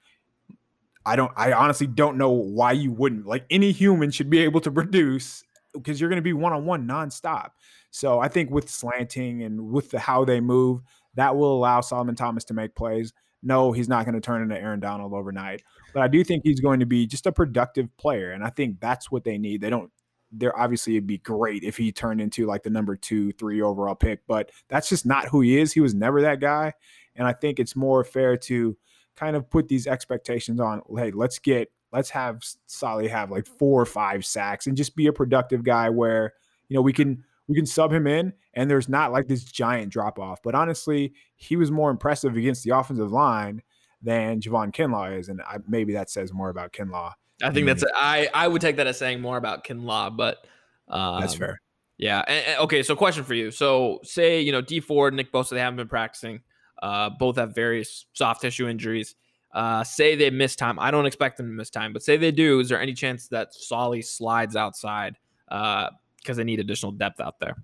I don't I honestly don't know why you wouldn't. Like any human should be able to produce because you're going to be one on one nonstop. So I think with slanting and with the how they move, that will allow Solomon Thomas to make plays. No, he's not going to turn into Aaron Donald overnight, but I do think he's going to be just a productive player, and I think that's what they need. They don't. There obviously it'd be great if he turned into like the number two, three overall pick, but that's just not who he is. He was never that guy, and I think it's more fair to kind of put these expectations on. Hey, let's get let's have Solly have like four or five sacks and just be a productive guy where you know we can we can sub him in and there's not like this giant drop off. But honestly, he was more impressive against the offensive line than Javon Kinlaw is. And I, maybe that says more about Kinlaw. I think that's, I, I would take that as saying more about Kinlaw, but um, that's fair. Yeah. And, and, okay. So question for you. So say, you know, Dee Ford, Nick Bosa, they haven't been practicing. Uh, both have various soft tissue injuries. Uh, say they miss time. I don't expect them to miss time, but say they do. Is there any chance that Solly slides outside? Uh, because they need additional depth out there.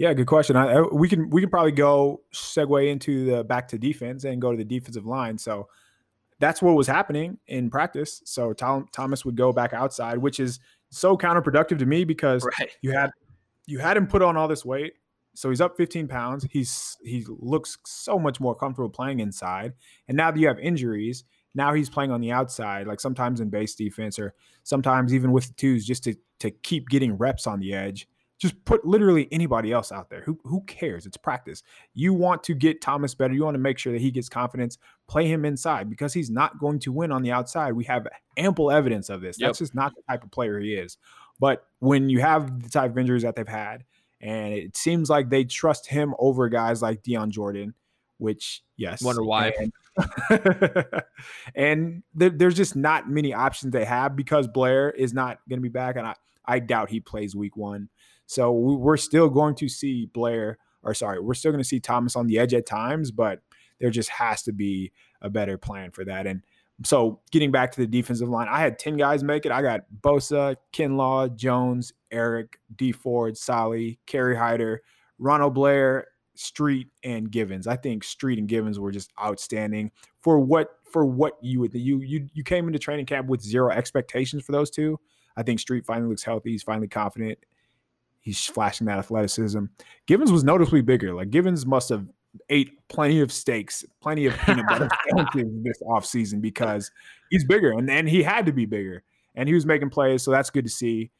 Yeah, good question. I, I, we can we can probably go segue into the back to defense and go to the defensive line. So that's what was happening in practice. So Tom, Thomas would go back outside, which is so counterproductive to me because right. you had you had him put on all this weight. So he's up 15 pounds. He's he looks so much more comfortable playing inside. And now that you have injuries, now he's playing on the outside, like sometimes in base defense or sometimes even with twos, just to to keep getting reps on the edge. Just put literally anybody else out there. Who who cares? It's practice. You want to get Thomas better. You want to make sure that he gets confidence. Play him inside because he's not going to win on the outside. We have ample evidence of this. Yep. That's just not the type of player he is. But when you have the type of injuries that they've had, and it seems like they trust him over guys like Dion Jordan, which yes, wonder why. And, and there, there's just not many options they have because Blair is not going to be back, and I I doubt he plays week one. So we're still going to see Blair, or sorry, we're still going to see Thomas on the edge at times, but there just has to be a better plan for that. And so getting back to the defensive line, I had 10 guys make it. I got Bosa, Kinlaw, Jones, Arik, Dee Ford, Solly, Kerry Hyder, Ronald Blair, Street, and Givens. I think Street and Givens were just outstanding for what for what you would you you you came into training camp with zero expectations for those two. I think Street finally looks healthy. He's finally confident. He's flashing that athleticism. Givens was noticeably bigger. Like Givens must have ate plenty of steaks, plenty of peanut butter this offseason because he's bigger and, and he had to be bigger. And he was making plays, so that's good to see.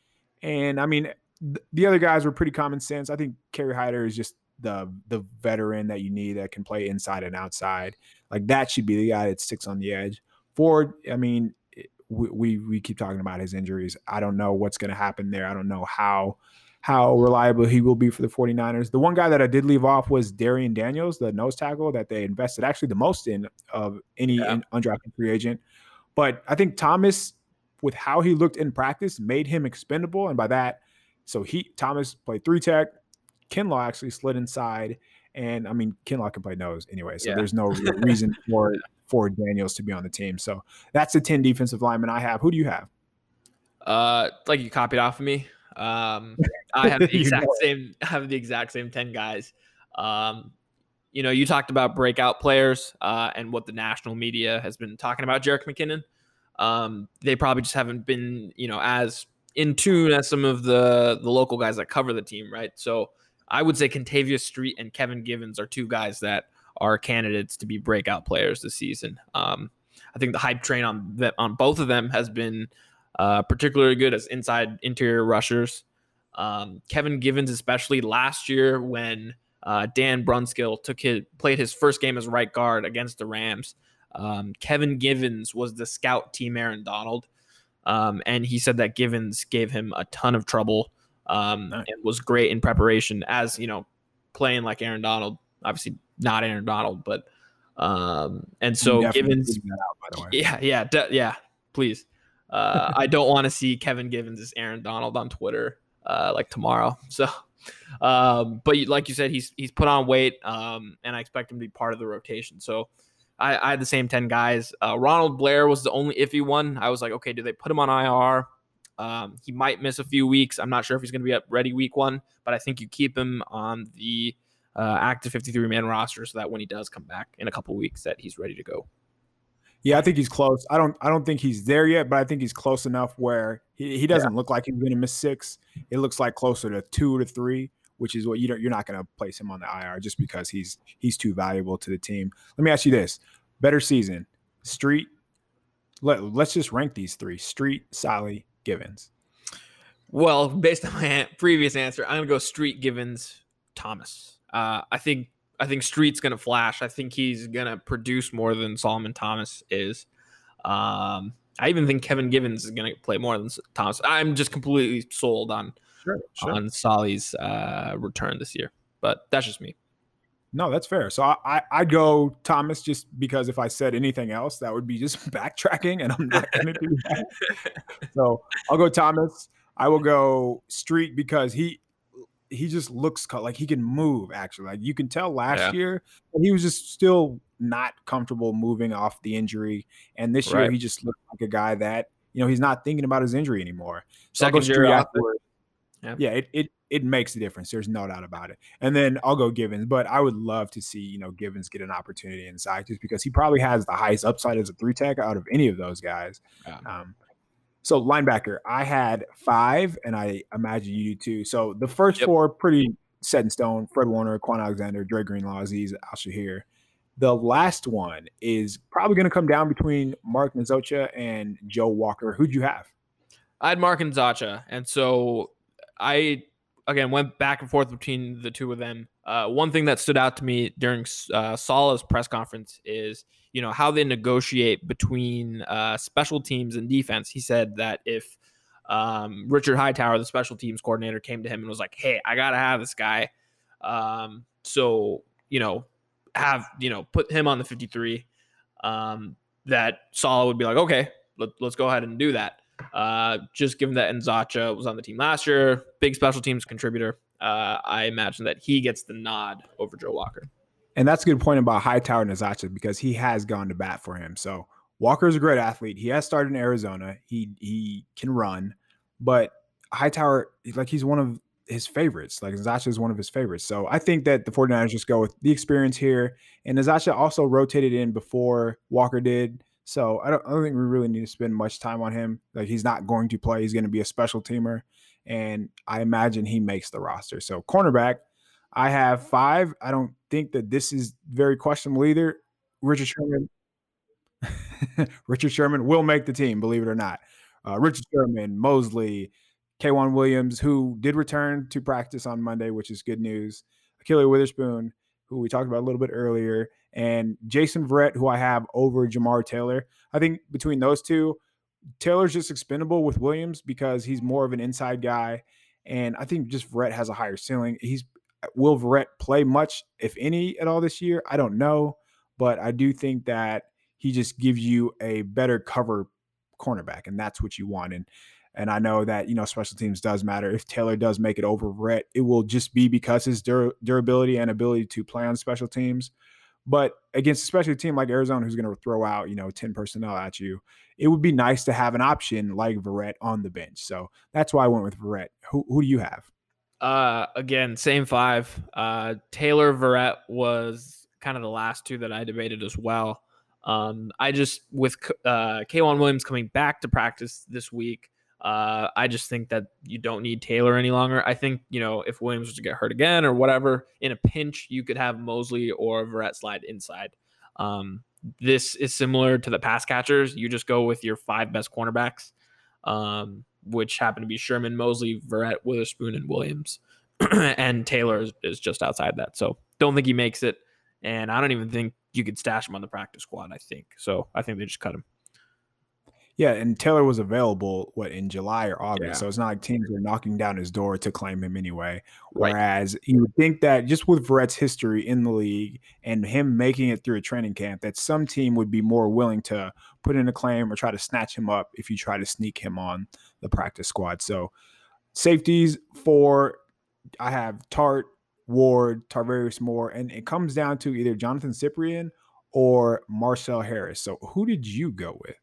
And I mean, th- the other guys were pretty common sense. I think Kerry Hyder is just the the veteran that you need that can play inside and outside. Like that should be the guy that sticks on the edge. Ford, I mean, we we, we keep talking about his injuries. I don't know what's going to happen there. I don't know how how reliable he will be for the 49ers. The one guy that I did leave off was Darrion Daniels, the nose tackle that they invested actually the most in of any yeah. undrafted free agent. But I think Thomas, with how he looked in practice, made him expendable. And by that, so he Thomas played three tech. Kinlaw actually slid inside. And I mean, Kinlaw can play nose anyway. So yeah. there's no reason for for Daniels to be on the team. So that's the 10 defensive linemen I have. Who do you have? Uh, like you copied off of me. Um, I have the exact same. I have the exact same ten guys. Um, you know, you talked about breakout players uh, and what the national media has been talking about Jerick McKinnon. Um, they probably just haven't been, you know, as in tune as some of the the local guys that cover the team, right? So I would say Kentavius Street and Kevin Givens are two guys that are candidates to be breakout players this season. Um, I think the hype train on that on both of them has been uh, particularly good as inside interior rushers. Um, Kevin Givens, especially last year when uh, Dan Brunskill took his played his first game as right guard against the Rams. Um, Kevin Givens was the scout team Aaron Donald, um, and he said that Givens gave him a ton of trouble um, nice. and was great in preparation. As you know, playing like Aaron Donald, obviously not Aaron Donald, but um, and so Givens, out, yeah, yeah, de- yeah, please. Uh, I don't want to see Kevin Givens as Aaron Donald on Twitter uh, like tomorrow. So, um, but like you said, he's he's put on weight, um, and I expect him to be part of the rotation. So, I, I had the same ten guys. Uh, Ronald Blair was the only iffy one. I was like, okay, do they put him on IR? Um, he might miss a few weeks. I'm not sure if he's going to be up ready week one, but I think you keep him on the uh, active 53 man roster so that when he does come back in a couple weeks, that he's ready to go. Yeah, I think he's close. I don't I don't think he's there yet, but I think he's close enough where he, he doesn't yeah. look like he's going to miss six. It looks like closer to two to three, which is what you don't you're not going to place him on the IR just because he's he's too valuable to the team. Let me ask you this: better season, Street. Let, let's just rank these three: Street, Solly, Givens. Well, based on my previous answer, I'm going to go Street, Givens, Thomas. Uh, I think I think Street's going to flash. I think he's going to produce more than Solomon Thomas is. Um, I even think Kevin Givens is going to play more than Thomas. I'm just completely sold on sure, sure. on Solly's uh, return this year, but that's just me. No, that's fair. So I, I I go Thomas just because if I said anything else, that would be just backtracking, and I'm not going to do that. so I'll go Thomas. I will go Street because he he just looks like he can move. Actually, like you can tell last yeah. year he was just still not comfortable moving off the injury, and this right. year he just looked like a guy that you know he's not thinking about his injury anymore. Second year afterward. Yeah, yeah it, it it makes a difference. There's no doubt about it. And then I'll go Givens, but I would love to see you know Givens get an opportunity inside just because he probably has the highest upside as a three tech out of any of those guys. Yeah. Um, so linebacker, I had five, and I imagine you do too. So the first yep. four pretty set in stone: Fred Warner, Kwon Alexander, Dre Greenlaw, Azeez Al-Shaair. The last one is probably going to come down between Mark Nzeocha and Joe Walker. Who'd you have? I had Mark Nzeocha, and so I again went back and forth between the two of them. Uh, one thing that stood out to me during uh, Saleh's press conference is you know how they negotiate between uh, special teams and defense. He said that if um, Richard Hightower, the special teams coordinator, came to him and was like, "Hey, I gotta have this guy," um, so you know, have you know, put him on the 53. Um, that Saleh would be like, "Okay, let, us go ahead and do that." Uh, just given that Nzeocha was on the team last year, big special teams contributor, uh, I imagine that he gets the nod over Joe Walker. And that's a good point about Hightower and Nzeocha because he has gone to bat for him. So Walker is a great athlete. He has started in Arizona. He he can run, but Hightower, like he's one of his favorites. Like Nzeocha is one of his favorites. So I think that the 49ers just go with the experience here. And Nzeocha also rotated in before Walker did. So I don't, I don't think we really need to spend much time on him. Like he's not going to play. He's going to be a special teamer. And I imagine he makes the roster. So cornerback, I have five. I don't think that this is very questionable either. Richard Sherman. Richard Sherman will make the team, believe it or not. Uh, Richard Sherman, Moseley, K'Waun Williams, who did return to practice on Monday, which is good news. Ahkello Witherspoon, who we talked about a little bit earlier, and Jason Verrett, who I have over Jamar Taylor. I think between those two, Taylor's just expendable with Williams because he's more of an inside guy. And I think just Verrett has a higher ceiling. He's will Verrett play much, if any, at all this year? I don't know. But I do think that he just gives you a better cover cornerback, and that's what you want. And and I know that you know special teams does matter. If Taylor does make it over Verrett, it will just be because his dur- durability and ability to play on special teams. But against especially a team like Arizona, who's going to throw out you know ten personnel at you, it would be nice to have an option like Verrett on the bench. So that's why I went with Verrett. Who who do you have? Uh, again, same five. Uh, Taylor Verrett was kind of the last two that I debated as well. Um, I just with uh, K'Waun Williams coming back to practice this week. Uh, I just think that you don't need Taylor any longer. I think you know if Williams was to get hurt again or whatever in a pinch, you could have Moseley or Verrett slide inside. Um, this is similar to the pass catchers. You just go with your five best cornerbacks, um, which happen to be Sherman, Moseley, Verrett, Witherspoon, and Williams. and Taylor is, is just outside that. So don't think he makes it. And I don't even think you could stash him on the practice squad. I think so. I think they just cut him. Yeah, and Taylor was available what in July or August, yeah. so it's not like teams are knocking down his door to claim him anyway. Right. Whereas you would think that just with Verrett's history in the league and him making it through a training camp, that some team would be more willing to put in a claim or try to snatch him up if you try to sneak him on the practice squad. So safeties for I have Tartt, Ward, Tarvarius Moore, and it comes down to either Jonathan Cyprien or Marcel Harris. So who did you go with?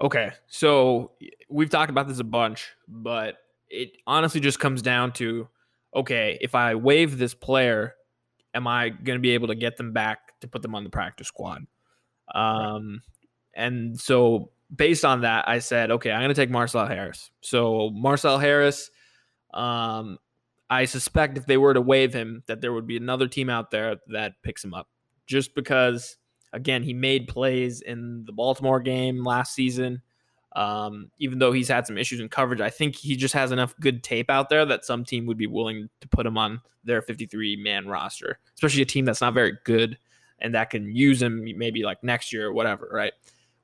Okay, so we've talked about this a bunch, but it honestly just comes down to okay, if I waive this player, am I going to be able to get them back to put them on the practice squad? Um, and so based on that, I said, okay, I'm going to take Marcel Harris. So Marcel Harris, um, I suspect if they were to waive him, that there would be another team out there that picks him up, just because Again, he made plays in the Baltimore game last season. Um, even though he's had some issues in coverage, I think he just has enough good tape out there that some team would be willing to put him on their 53 man roster, especially a team that's not very good and that can use him maybe like next year or whatever, right?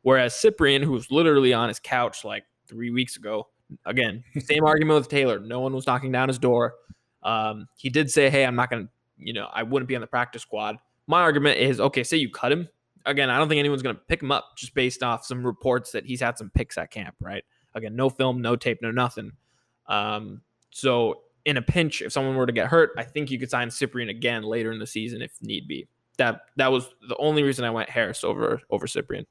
Whereas Cyprien, who was literally on his couch like three weeks ago, again, same argument with Taylor. No one was knocking down his door. Um, he did say, "Hey, I'm not going to, you know, I wouldn't be on the practice squad." My argument is, okay, say you cut him, again, I don't think anyone's going to pick him up just based off some reports that he's had some picks at camp, right? Again, no film, no tape, no nothing. Um, so in a pinch, if someone were to get hurt, I think you could sign Cyprien again later in the season if need be. That that was the only reason I went Harris over over Cyprien.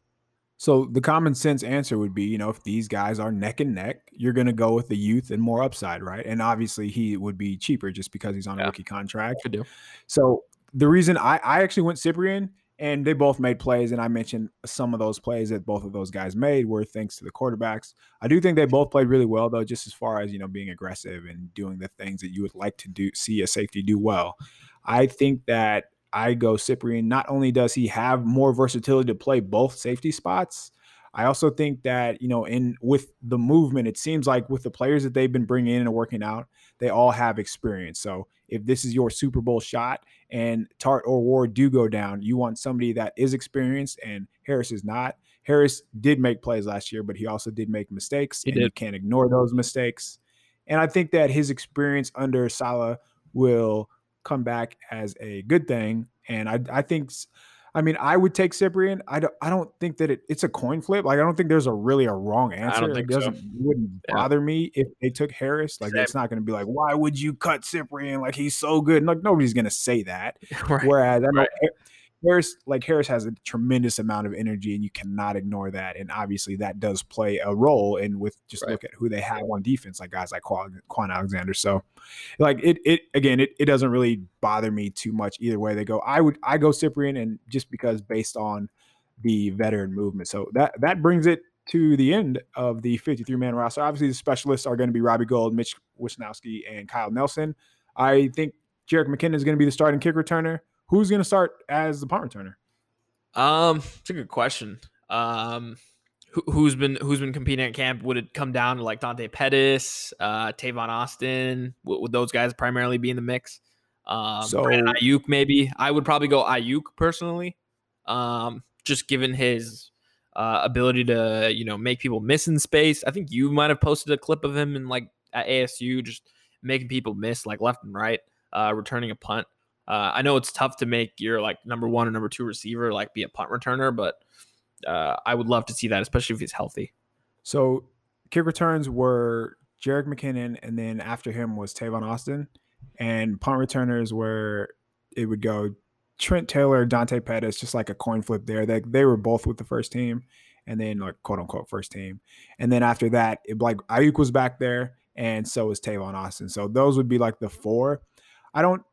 So the common sense answer would be, you know, if these guys are neck and neck, you're going to go with the youth and more upside, right? And obviously he would be cheaper just because he's on a rookie contract. Could do. So the reason I, I actually went Cyprien and they both made plays. And I mentioned some of those plays that both of those guys made were thanks to the quarterbacks. I do think they both played really well, though, just as far as you know, being aggressive and doing the things that you would like to do, see a safety do well. I think that I go Cyprien. Not only does he have more versatility to play both safety spots, I also think that you know, in with the movement, it seems like with the players that they've been bringing in and working out, they all have experience. So if this is your Super Bowl shot and Tartt or Ward do go down, you want somebody that is experienced, and Harris is not. Harris did make plays last year, but he also did make mistakes, he and did. you can't ignore those mistakes. And I think that his experience under Saleh will come back as a good thing. And I, I think I mean, I would take Cyprien. I don't. I don't think that it, it's a coin flip. Like, I don't think there's a really a wrong answer. I don't think it doesn't so. wouldn't Yeah. bother me if they took Harris. Like, Same. it's not going to be like, why would you cut Cyprien? Like, he's so good. Like, nobody's going to say that. right. Whereas I know Right. Har- Harris, like Harris has a tremendous amount of energy, and you cannot ignore that. And obviously, that does play a role. And with just right. look at who they have on defense, like guys like Kwon, Alexander. So, like it, it again, it, it doesn't really bother me too much either way they go. I would I go Cyprien, and just because based on the veteran movement. So that that brings it to the end of the 53 man roster. Obviously, the specialists are going to be Robbie Gould, Mitch Wishnowsky, and Kyle Nelson. I think Jerick McKinnon is going to be the starting kick returner who's going to start as the punt returner? Um, it's a good question. Um, who, has been who's been competing at camp? Would it come down to like Dante Pettis, uh, Tavon Austin? Would, would, those guys primarily be in the mix? Um, so Brandon Aiyuk maybe. I would probably go Aiyuk personally. Um, just given his uh, ability to you know make people miss in space. I think you might have posted a clip of him in like at ASU just making people miss like left and right, uh, returning a punt. Uh, I know it's tough to make your like number one or number two receiver like be a punt returner, but uh, I would love to see that, especially if he's healthy. So kick returns were Jerick McKinnon, and then after him was Tavon Austin, and punt returners were it would go Trent Taylor, Dante Pettis, just like a coin flip there. They they were both with the first team, and then like quote unquote first team, and then after that, it like Aiyuk was back there, and so was Tavon Austin. So those would be like the four. I don't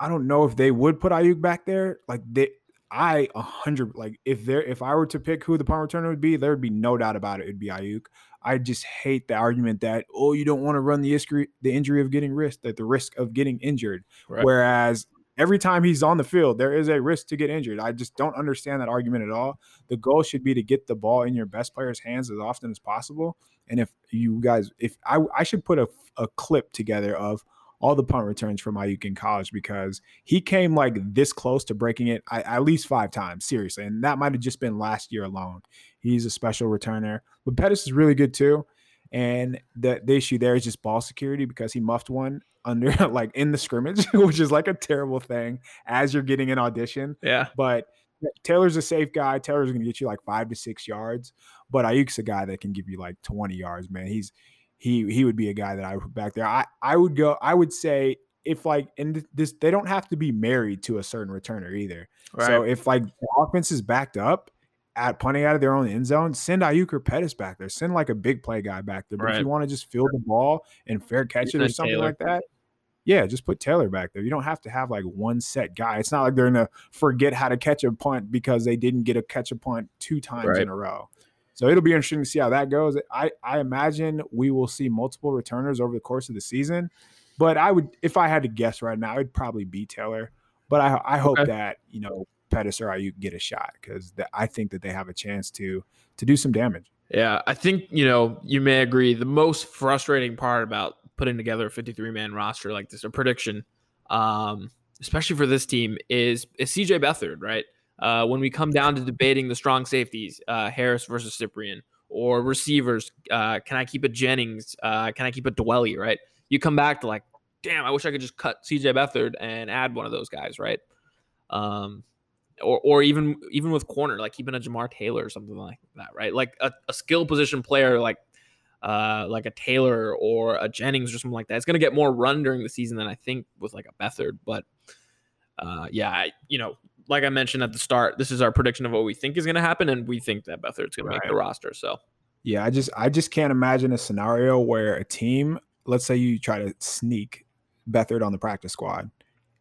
I don't know if they would put Aiyuk back there. Like they, I a hundred like if there if I were to pick who the punt returner would be, there would be no doubt about it. It'd be Aiyuk. I just hate the argument that oh you don't want to run the injury the injury of getting risk that the risk of getting injured. Right. Whereas every time he's on the field, there is a risk to get injured. I just don't understand that argument at all. The goal should be to get the ball in your best player's hands as often as possible. And if you guys, if I I should put a, a clip together of all the punt returns from Aiyuk in college because he came like this close to breaking it at least five times, seriously. And that might have just been last year alone. He's a special returner. But Pettis is really good too. And the, the issue there is just ball security because he muffed one under like in the scrimmage, which is like a terrible thing as you're getting an audition. Yeah. But Taylor's a safe guy. Taylor's going to get you like five to six yards, but Aiyuk's a guy that can give you like 20 yards, man. He's he he would be a guy that I would put back there. I I would go. I would say if like and this they don't have to be married to a certain returner either. Right. So if like the offense is backed up at punting out of their own end zone, send Aiyuk or Pettis back there. Send like a big play guy back there. But right. if you want to just field the ball and fair catch it or something Taylor. like that, yeah, just put Taylor back there. You don't have to have like one set guy. It's not like they're gonna forget how to catch a punt because they didn't get a catch a punt two times right. in a row. So it'll be interesting to see how that goes. I, I imagine we will see multiple returners over the course of the season. But I would, if I had to guess right now, it'd probably be Taylor. But I, I hope okay. that you know Pettis or I, you get a shot because I think that they have a chance to to do some damage. Yeah, I think you know you may agree. The most frustrating part about putting together a 53 man roster like this, a prediction, um, especially for this team, is is CJ Beathard, right? Uh, when we come down to debating the strong safeties, uh, Harris versus Cyprien, or receivers, uh, can I keep a Jennings? Uh, can I keep a Dwelley? Right? You come back to like, damn, I wish I could just cut CJ Beathard and add one of those guys, right? Um, or or even even with corner, like keeping a Jamar Taylor or something like that, right? Like a, a skill position player like uh, like a Taylor or a Jennings or something like that. It's going to get more run during the season than I think with like a Beathard. But uh, yeah, I, you know, like I mentioned at the start, this is our prediction of what we think is going to happen, and we think that Beathard's going right. to make the roster. So, yeah, I just I just can't imagine a scenario where a team, let's say you try to sneak Beathard on the practice squad,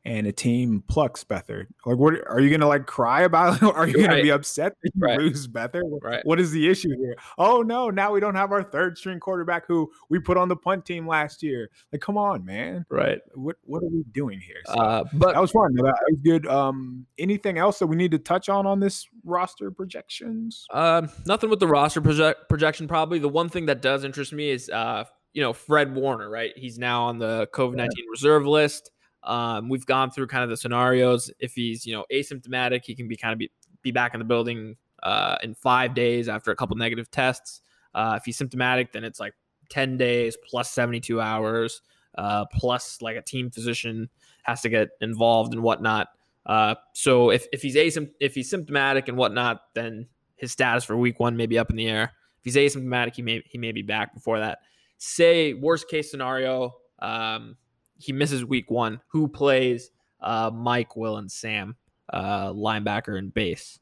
and a team plucks Beathard. Like, what are you gonna like cry about? are you gonna be upset that you right. lose Beathard? Right. What is the issue here? Oh no, now we don't have our third string quarterback who we put on the punt team last year. Like, come on, man. Right. What what are we doing here? So, uh, but that was fun. That was good. Um, anything else that we need to touch on on this roster projections? Um, nothing with the roster project projection. Probably the one thing that does interest me is uh, you know, Fred Warner. Right. He's now on the COVID nineteen yeah. reserve list. Um, we've gone through kind of the scenarios. If he's you know asymptomatic, he can be kind of be, be back in the building uh, in five days after a couple negative tests. Uh, if he's symptomatic, then it's like 10 days plus 72 hours, uh, plus like a team physician has to get involved and whatnot. Uh, so if, if he's if he's symptomatic and whatnot, then his status for week one may be up in the air. If he's asymptomatic, he may he may be back before that. Say worst case scenario, um, he misses week one. Who plays uh, Mike, Will, and Sam? uh, linebacker and base.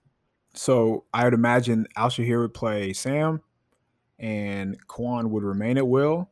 So I would imagine Al-Shaair would play Sam, and Kwon would remain at will.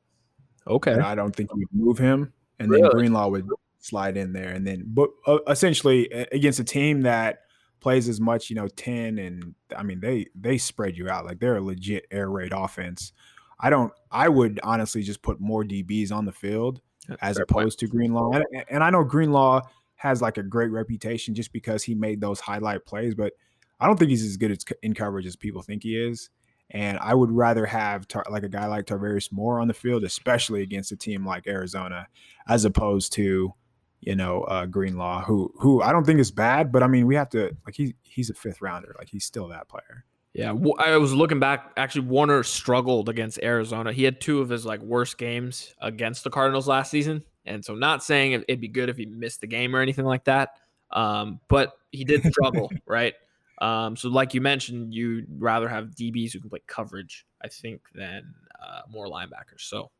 Okay. I don't think he would move him, and Really? then Greenlaw would slide in there, and then but uh, essentially against a team that plays as much, you know, ten and I mean they they spread you out like they're a legit air raid offense. I don't. I would honestly just put more DBs on the field as Fair point. opposed to Greenlaw. And, and I know Greenlaw has like a great reputation just because he made those highlight plays, but I don't think he's as good as in coverage as people think he is. And I would rather have tar- like a guy like Tarvarius Moore on the field, especially against a team like Arizona, as opposed to you know uh, Greenlaw, who who I don't think is bad, but I mean we have to like he he's a fifth rounder, like he's still that player. Yeah, I was looking back. Actually, Warner struggled against Arizona. He had two of his like worst games against the Cardinals last season, and so not saying it- it'd be good if he missed the game or anything like that. Um, but he did struggle, right? Um, so like you mentioned, you'd rather have DBs who can play coverage, I think, than uh, more linebackers. So,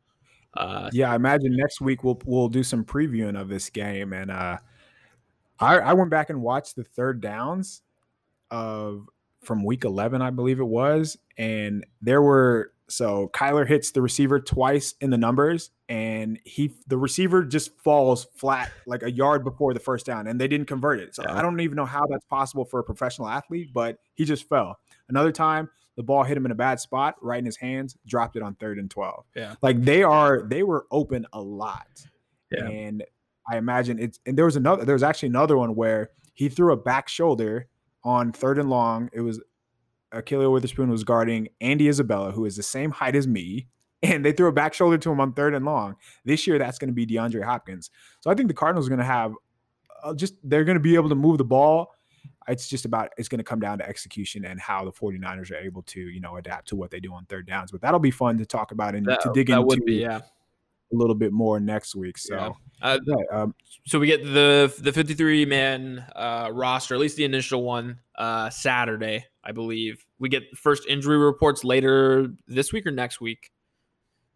uh, Yeah, I imagine next week we'll we'll do some previewing of this game, and uh, I I went back and watched the third downs of from week eleven, I believe it was, and there were so Kyler hits the receiver twice in the numbers, and he the receiver just falls flat like a yard before the first down, and they didn't convert it. So Yeah. I don't even know how that's possible for a professional athlete, but he just fell. Another time, the ball hit him in a bad spot, right in his hands, dropped it on third and twelve. Yeah. like they are they were open a lot, Yeah. and I imagine it's and there was another there was actually another one where he threw a back shoulder on third and long. It was Ahkello Witherspoon was guarding Andy Isabella, who is the same height as me, and they threw a back shoulder to him on third and long. This year, that's going to be DeAndre Hopkins. So I think the Cardinals are going to have uh, just they're going to be able to move the ball. It's just about it's going to come down to execution and how the 49ers are able to, you know, adapt to what they do on third downs. But that'll be fun to talk about and that, to dig into be yeah. a little bit more next week. So Yeah. Uh, um, so we get the the 53 man uh, roster, at least the initial one, uh, Saturday, I believe. We get first injury reports later this week or next week.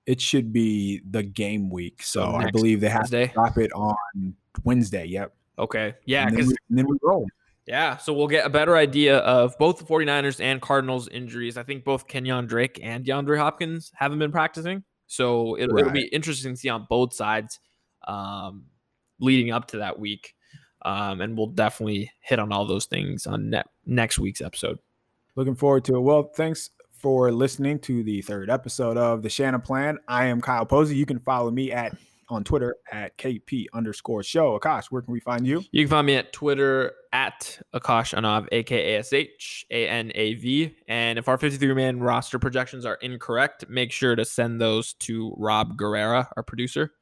it should be the game week. So So I believe they have Wednesday. to drop it on Wednesday. Yep. Okay, yeah, and then, then we roll. yeah, so we'll get a better idea of both the 49ers and Cardinals injuries. I think both Kenyon Drake and DeAndre Hopkins haven't been practicing, so it'll, it'll be interesting to see on both sides um, leading up to that week. Um, and we'll definitely hit on all those things on ne- next week's episode. Looking forward to it. Well, thanks for listening to the third episode of the Shanaplan. I am Kyle Posey. You can follow me at on Twitter at KP underscore show. Akash, where can we find you? You can find me at Twitter at Akash Anav, A K A S H A N A V. And if our 53 man roster projections are incorrect, make sure to send those to Rob Guerrera, our producer.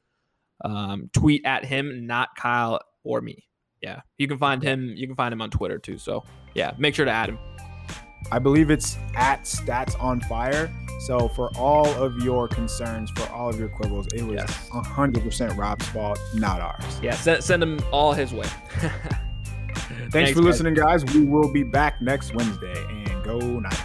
Um, tweet at him, not Kyle or me. Yeah, you can find him. You can find him on Twitter too. So yeah, make sure to add him. I believe it's at Stats on Fire. So for all of your concerns, for all of your quibbles, it was Yes. 100% Rob's fault, not ours. Yeah, send, send him all his way. Thanks, for guys. listening, guys. We will be back next Wednesday. And go Niners.